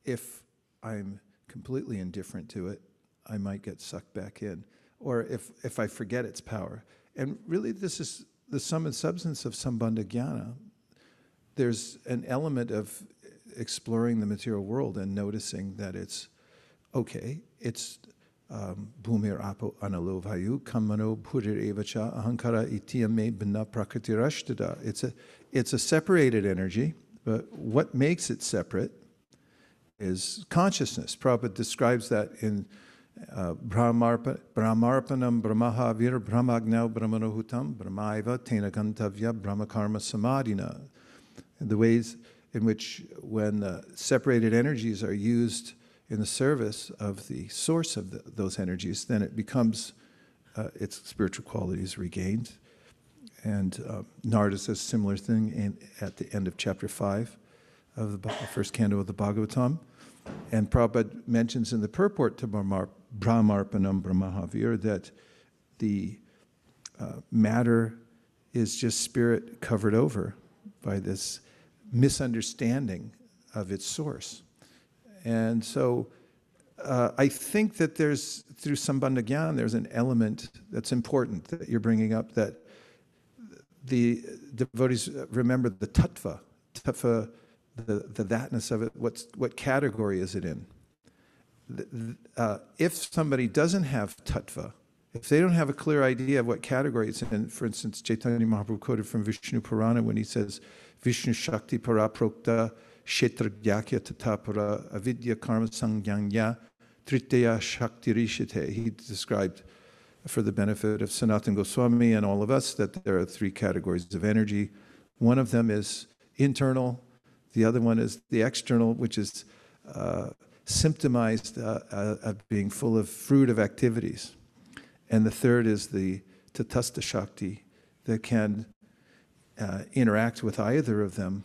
if I'm completely indifferent to it, I might get sucked back in. Or if, if I forget its power. And really, this is the sum and substance of Sambandha Jnana. There's an element of exploring the material world and noticing that it's okay, it's um, bhumir apo analo vayu kamano bhurir evacha ahankara itiyame bina prakritirashtada. It's a, it's a separated energy, but what makes it separate is consciousness. Prabhupada describes that in uh, Brahmarpanam Brahmahavir Brahmagnau Brahmanohutam Brahmaiva Tena Gantavya Brahmakarma Samadhina. The ways in which when uh, separated energies are used in the service of the source of the, those energies, then it becomes, uh, its spiritual qualities regained. And uh, Narada says similar thing in, at the end of chapter 5 of the first canto of the Bhagavatam. And Prabhupada mentions in the purport to Brahmarpanam Brahmahavir that the uh, matter is just spirit covered over by this misunderstanding of its source. And so uh, I think that there's, through Sambandha Gyan, there's an element that's important that you're bringing up that the devotees remember the tattva, tattva, the, the thatness of it, what's, what category is it in? Uh, if somebody doesn't have tattva, if they don't have a clear idea of what category it's in, for instance, Chaitanya Mahaprabhu quoted from Vishnu Purana when he says, Vishnu Shakti Paraprokta Kshetragyakya Tatapara Avidya Karma Sangyanya Tritya Shakti Rishite. He described for the benefit of Sanatan Goswami and all of us that there are three categories of energy. One of them is internal, the other one is the external, which is uh, symptomized uh, uh, of being full of fruit of activities. And the third is the Tatastha Shakti that can uh, interact with either of them.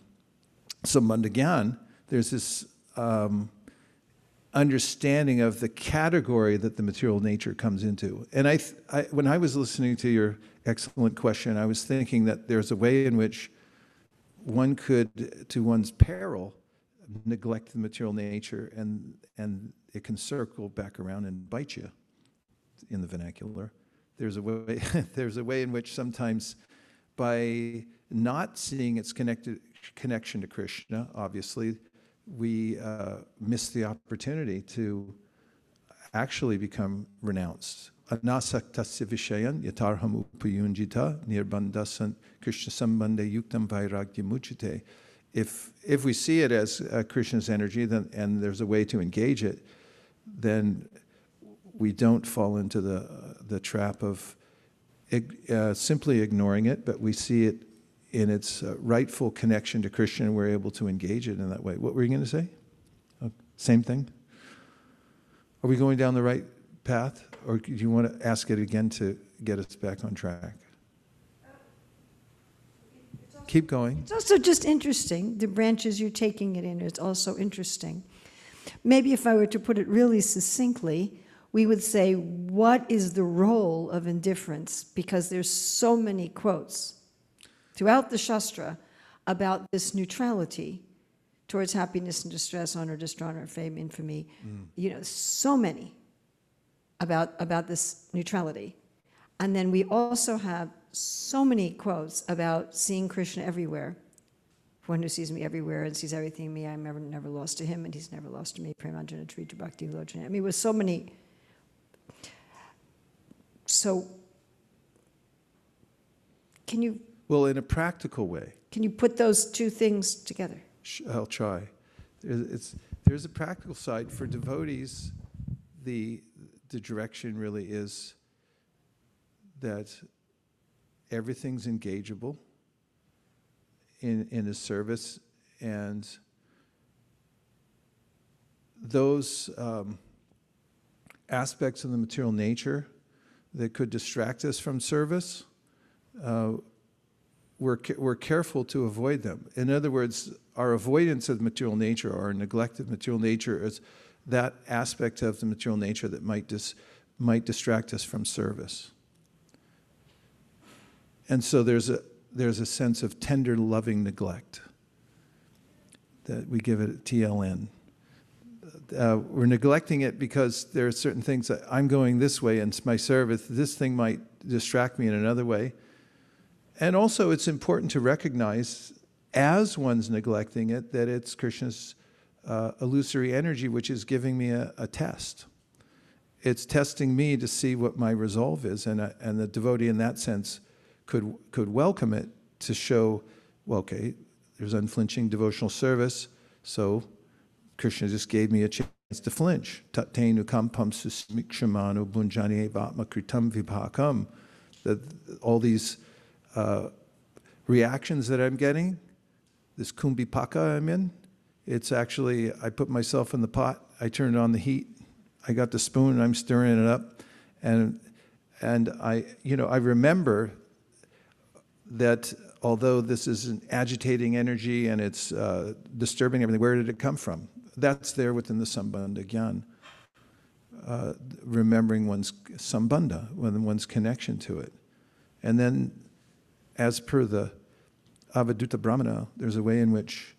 Sambandha Gyan, there's this um, understanding of the category that the material nature comes into. And I, I, when I was listening to your excellent question, I was thinking that there's a way in which one could, to one's peril, neglect the material nature and, and it can circle back around and bite you in the vernacular. There's a way, *laughs* there's a way in which sometimes by not seeing its connected connection to Krishna, obviously, we uh, miss the opportunity to actually become renounced. Anasaktasya vishayan yatarham upayunjita nirbandhasan Krishna sambandhe yuktam vairagya muchite. If, if we see it as uh, Krishna's energy then, and there's a way to engage it, then we don't fall into the, uh, the trap of uh, simply ignoring it, but we see it in its uh, rightful connection to and we're able to engage it in that way. What were you going to say? Oh, same thing? Are we going down the right path, or do you want to ask it again to get us back on track? Keep going. It's also just interesting. The branches you're taking it in is also interesting. Maybe if I were to put it really succinctly, we would say, what is the role of indifference? Because there's so many quotes throughout the Shastra about this neutrality towards happiness and distress, honor, dishonor, fame, infamy. Mm. You know, so many about, about this neutrality. And then we also have so many quotes about seeing Krishna everywhere. One who sees me everywhere and sees everything in me, I'm never, never lost to him, and he's never lost to me. Premanjana Trita Bhakti Lochana. I mean, with so many. So, can you well, in a practical way. Can you put those two things together? I'll try. It's, there's a practical side. For devotees, the, the direction really is that everything's engageable in, in a service, and those um, aspects of the material nature that could distract us from service. Uh, we're, we're careful to avoid them. In other words, our avoidance of material nature, our neglect of material nature is that aspect of the material nature that might, dis, might distract us from service. And so there's a, there's a sense of tender, loving neglect that we give it TLN. Uh, we're neglecting it because there are certain things that I'm going this way and my service. This thing might distract me in another way. And also, it's important to recognize, as one's neglecting it, that it's Krishna's uh, illusory energy which is giving me a, a, test. It's testing me to see what my resolve is, and, uh, and the devotee, in that sense, could, could welcome it to show, well, okay, there's unflinching devotional service, so Krishna just gave me a chance to flinch. Kampam. That all these uh, reactions that I'm getting, this kumbhipaka I'm in, it's actually, I put myself in the pot, I turned on the heat, I got the spoon, and I'm stirring it up, and, and I, you know, I remember that although this is an agitating energy and it's uh, disturbing everything, where did it come from? That's there within the Sambandha Gyan. Uh, remembering one's sambandha, one's connection to it. And then as per the Avadhuta Brahmana, there's a way in which,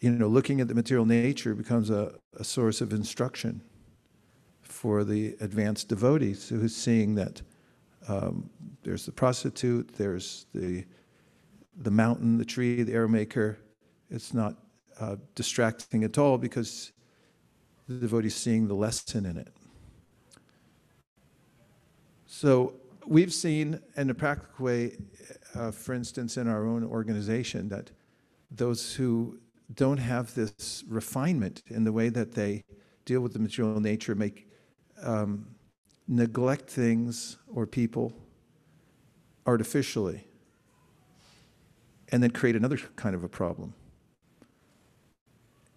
you know, looking at the material nature becomes a, a source of instruction for the advanced devotees who's seeing that um, there's the prostitute, there's the, the mountain, the tree, the arrow maker. It's not uh, distracting at all because the devotee is seeing the lesson in it. So we've seen in a practical way, uh, for instance, in our own organization, that those who don't have this refinement in the way that they deal with the material nature, make um, neglect things or people artificially, and then create another kind of a problem.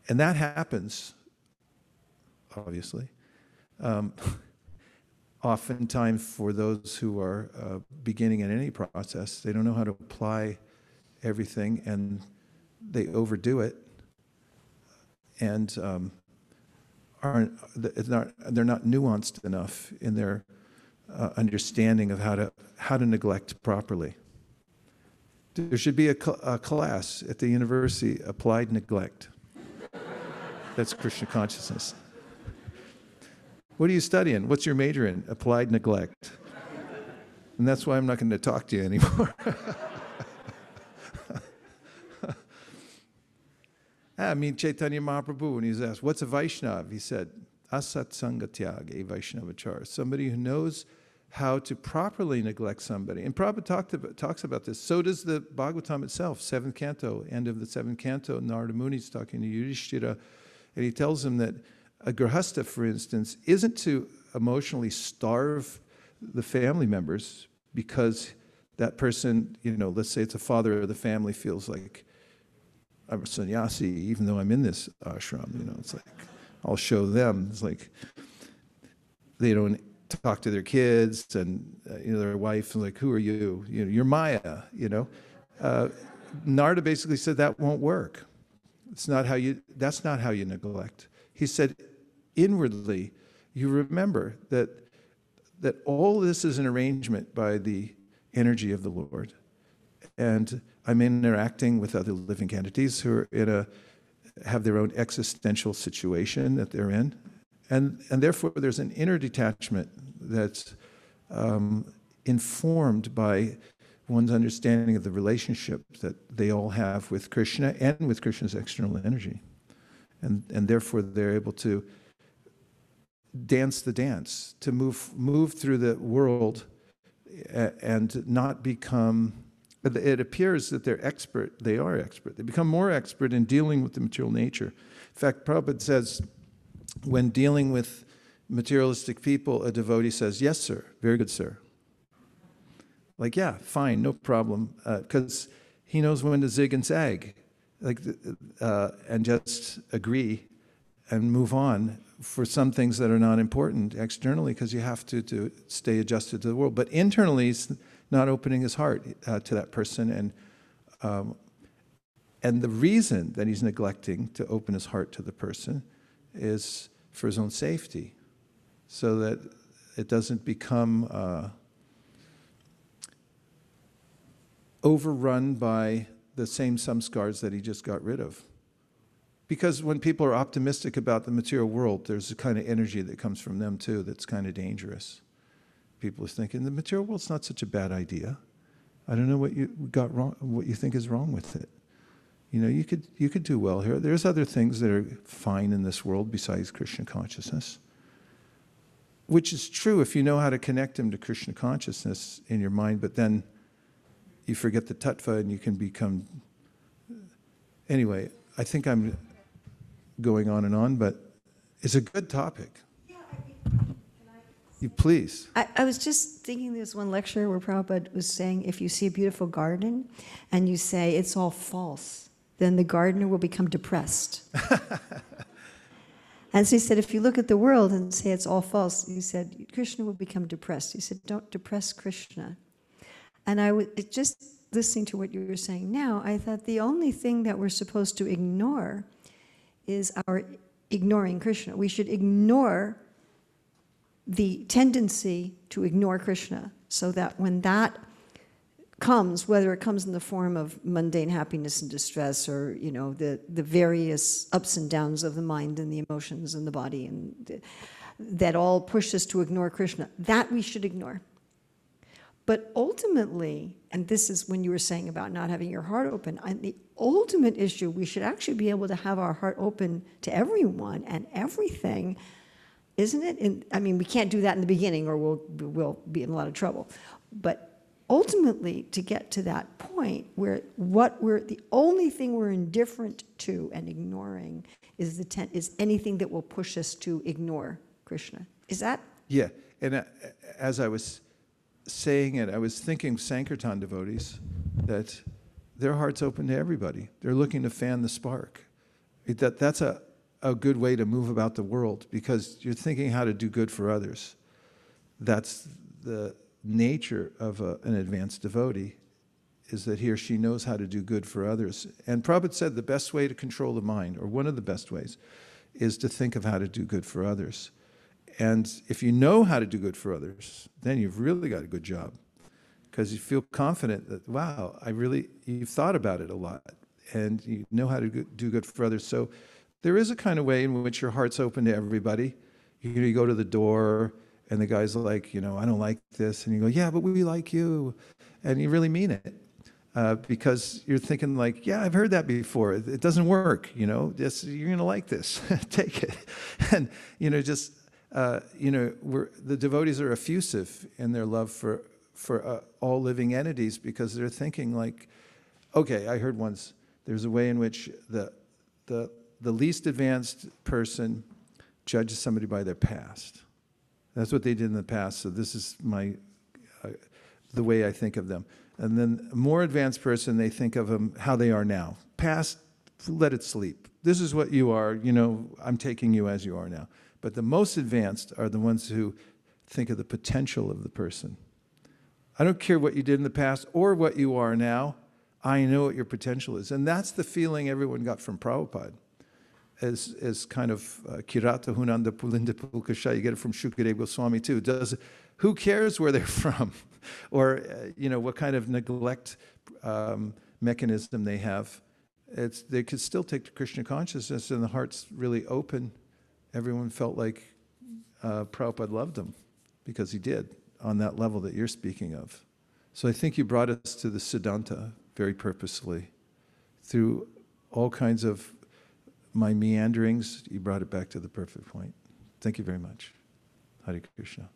And that happens, obviously, um, *laughs* oftentimes for those who are uh, beginning in any process. They don't know how to apply everything and they overdo it. And um, aren't, not, they're not nuanced enough in their uh, understanding of how to, how to neglect properly. There should be a, cl- a class at the university, applied neglect. That's Krishna consciousness. What are you studying? What's your major in? Applied neglect. And that's why I'm not going to talk to you anymore. *laughs* Ah, I mean, Chaitanya Mahaprabhu, when he was asked, What's a Vaishnav? He said, Asat Sangatyag, a Vaishnavachar. Somebody who knows how to properly neglect somebody. And Prabhupada talked about, talks about this. So does the Bhagavatam itself, seventh canto, end of the seventh canto. Narada Muni is talking to Yudhishthira, and he tells him that a grahasta, for instance, isn't to emotionally starve the family members because that person, you know, let's say it's a father of the family, feels like I'm a sannyasi, even though I'm in this ashram. You know, it's like I'll show them. It's like they don't talk to their kids and uh, you know their wife is like, "Who are you? You know, you're Maya." You know, uh, Narada basically said that won't work. It's not how you. That's not how you neglect. He said, inwardly, you remember that that all this is an arrangement by the energy of the Lord, and I'm interacting with other living entities who are in a have their own existential situation that they're in, and and therefore there's an inner detachment that's um, informed by one's understanding of the relationship that they all have with Krishna and with Krishna's external energy, and and therefore they're able to dance the dance to move move through the world and not become it appears that they're expert, they are expert. They become more expert in dealing with the material nature. In fact, Prabhupada says, when dealing with materialistic people, a devotee says, Yes, sir, very good, sir. Like, yeah, fine, no problem, because uh, he knows when to zig and zag, like, uh, and just agree and move on for some things that are not important externally, because you have to, to stay adjusted to the world. But internally, he's not opening his heart uh, to that person. And, um, and the reason that he's neglecting to open his heart to the person is for his own safety, so that it doesn't become uh, overrun by the same samskars that he just got rid of. Because when people are optimistic about the material world, there's a kind of energy that comes from them too that's kind of dangerous people are thinking the material world's not such a bad idea. I don't know what you got wrong, what you think is wrong with it. You know, you could you could do well here. There's other things that are fine in this world besides Krishna consciousness. Which is true if you know how to connect them to Krishna consciousness in your mind, but then you forget the tattva and you can become. Anyway, I think I'm going on and on, but it's a good topic. You please. I, I was just thinking there's one lecture where Prabhupada was saying if you see a beautiful garden and you say it's all false, then the gardener will become depressed. *laughs* and so he said, if you look at the world and say it's all false, he said, Krishna will become depressed. He said, don't depress Krishna. And I was just listening to what you were saying now, I thought the only thing that we're supposed to ignore is our ignoring Krishna. We should ignore the tendency to ignore Krishna so that when that comes, whether it comes in the form of mundane happiness and distress or, you know, the, the various ups and downs of the mind and the emotions and the body and the, that all push us to ignore Krishna, that we should ignore. But ultimately, and this is when you were saying about not having your heart open, the ultimate issue, we should actually be able to have our heart open to everyone and everything isn't it? And I mean, we can't do that in the beginning or we'll, we'll be in a lot of trouble. But ultimately, to get to that point where what we're, the only thing we're indifferent to and ignoring is the ten, is anything that will push us to ignore Krishna. Is that Yeah, and uh, as I was saying it, I was thinking Sankirtan devotees that their heart's open to everybody. They're looking to fan the spark. It- That, that's a, a good way to move about the world because you're thinking how to do good for others. That's the nature of a, an advanced devotee is that he or she knows how to do good for others. And Prabhupada said the best way to control the mind, or one of the best ways, is to think of how to do good for others. And if you know how to do good for others, then you've really got a good job because you feel confident that, wow, I really, you've thought about it a lot and you know how to do good for others. So there is a kind of way in which your heart's open to everybody. You, you go to the door and the guy's like, you know, I don't like this. And you go, yeah, but we like you. And you really mean it. Uh, because you're thinking like, yeah, I've heard that before. It, it doesn't work, you know. Just you're gonna like this. *laughs* Take it, *laughs* and you know, just uh, you know, we're, the devotees are effusive in their love for for uh, all living entities because they're thinking like, okay, I heard once there's a way in which the the the least advanced person judges somebody by their past. That's what they did in the past. So this is my uh, the way I think of them. And then a more advanced person, they think of them how they are now. Past, let it sleep. This is what you are. You know, I'm taking you as you are now. But the most advanced are the ones who think of the potential of the person. I don't care what you did in the past or what you are now. I know what your potential is. And that's the feeling everyone got from Prabhupada as, as kind of uh, Kirata Hunanda Pulinda Pulkasha. You get it from Shukadev Goswami too. Does, who cares where they're *laughs* from or, uh, you know, what kind of neglect um, mechanism they have? It's, they could still take to Krishna consciousness and the heart's really open. Everyone felt like uh, Prabhupada loved them because he did on that level that you're speaking of. So I think you brought us to the Siddhanta very purposely. Through all kinds of my meanderings, you brought it back to the perfect point. Thank you very much. Hare Krishna.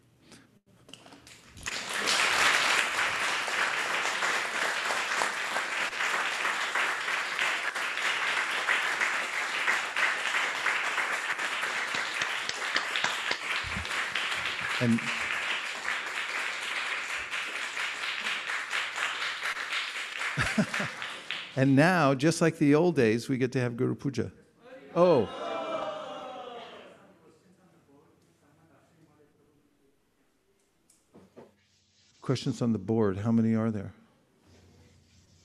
And *laughs* and now, just like the old days, we get to have Guru Puja. Oh. Questions on the board. How many are there?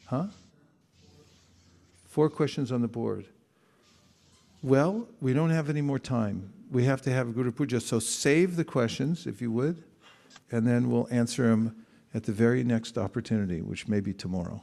Huh? Four questions on the board. Well, we don't have any more time. We have to have Guru Puja. So save the questions, if you would, and then we'll answer them at the very next opportunity, which may be tomorrow.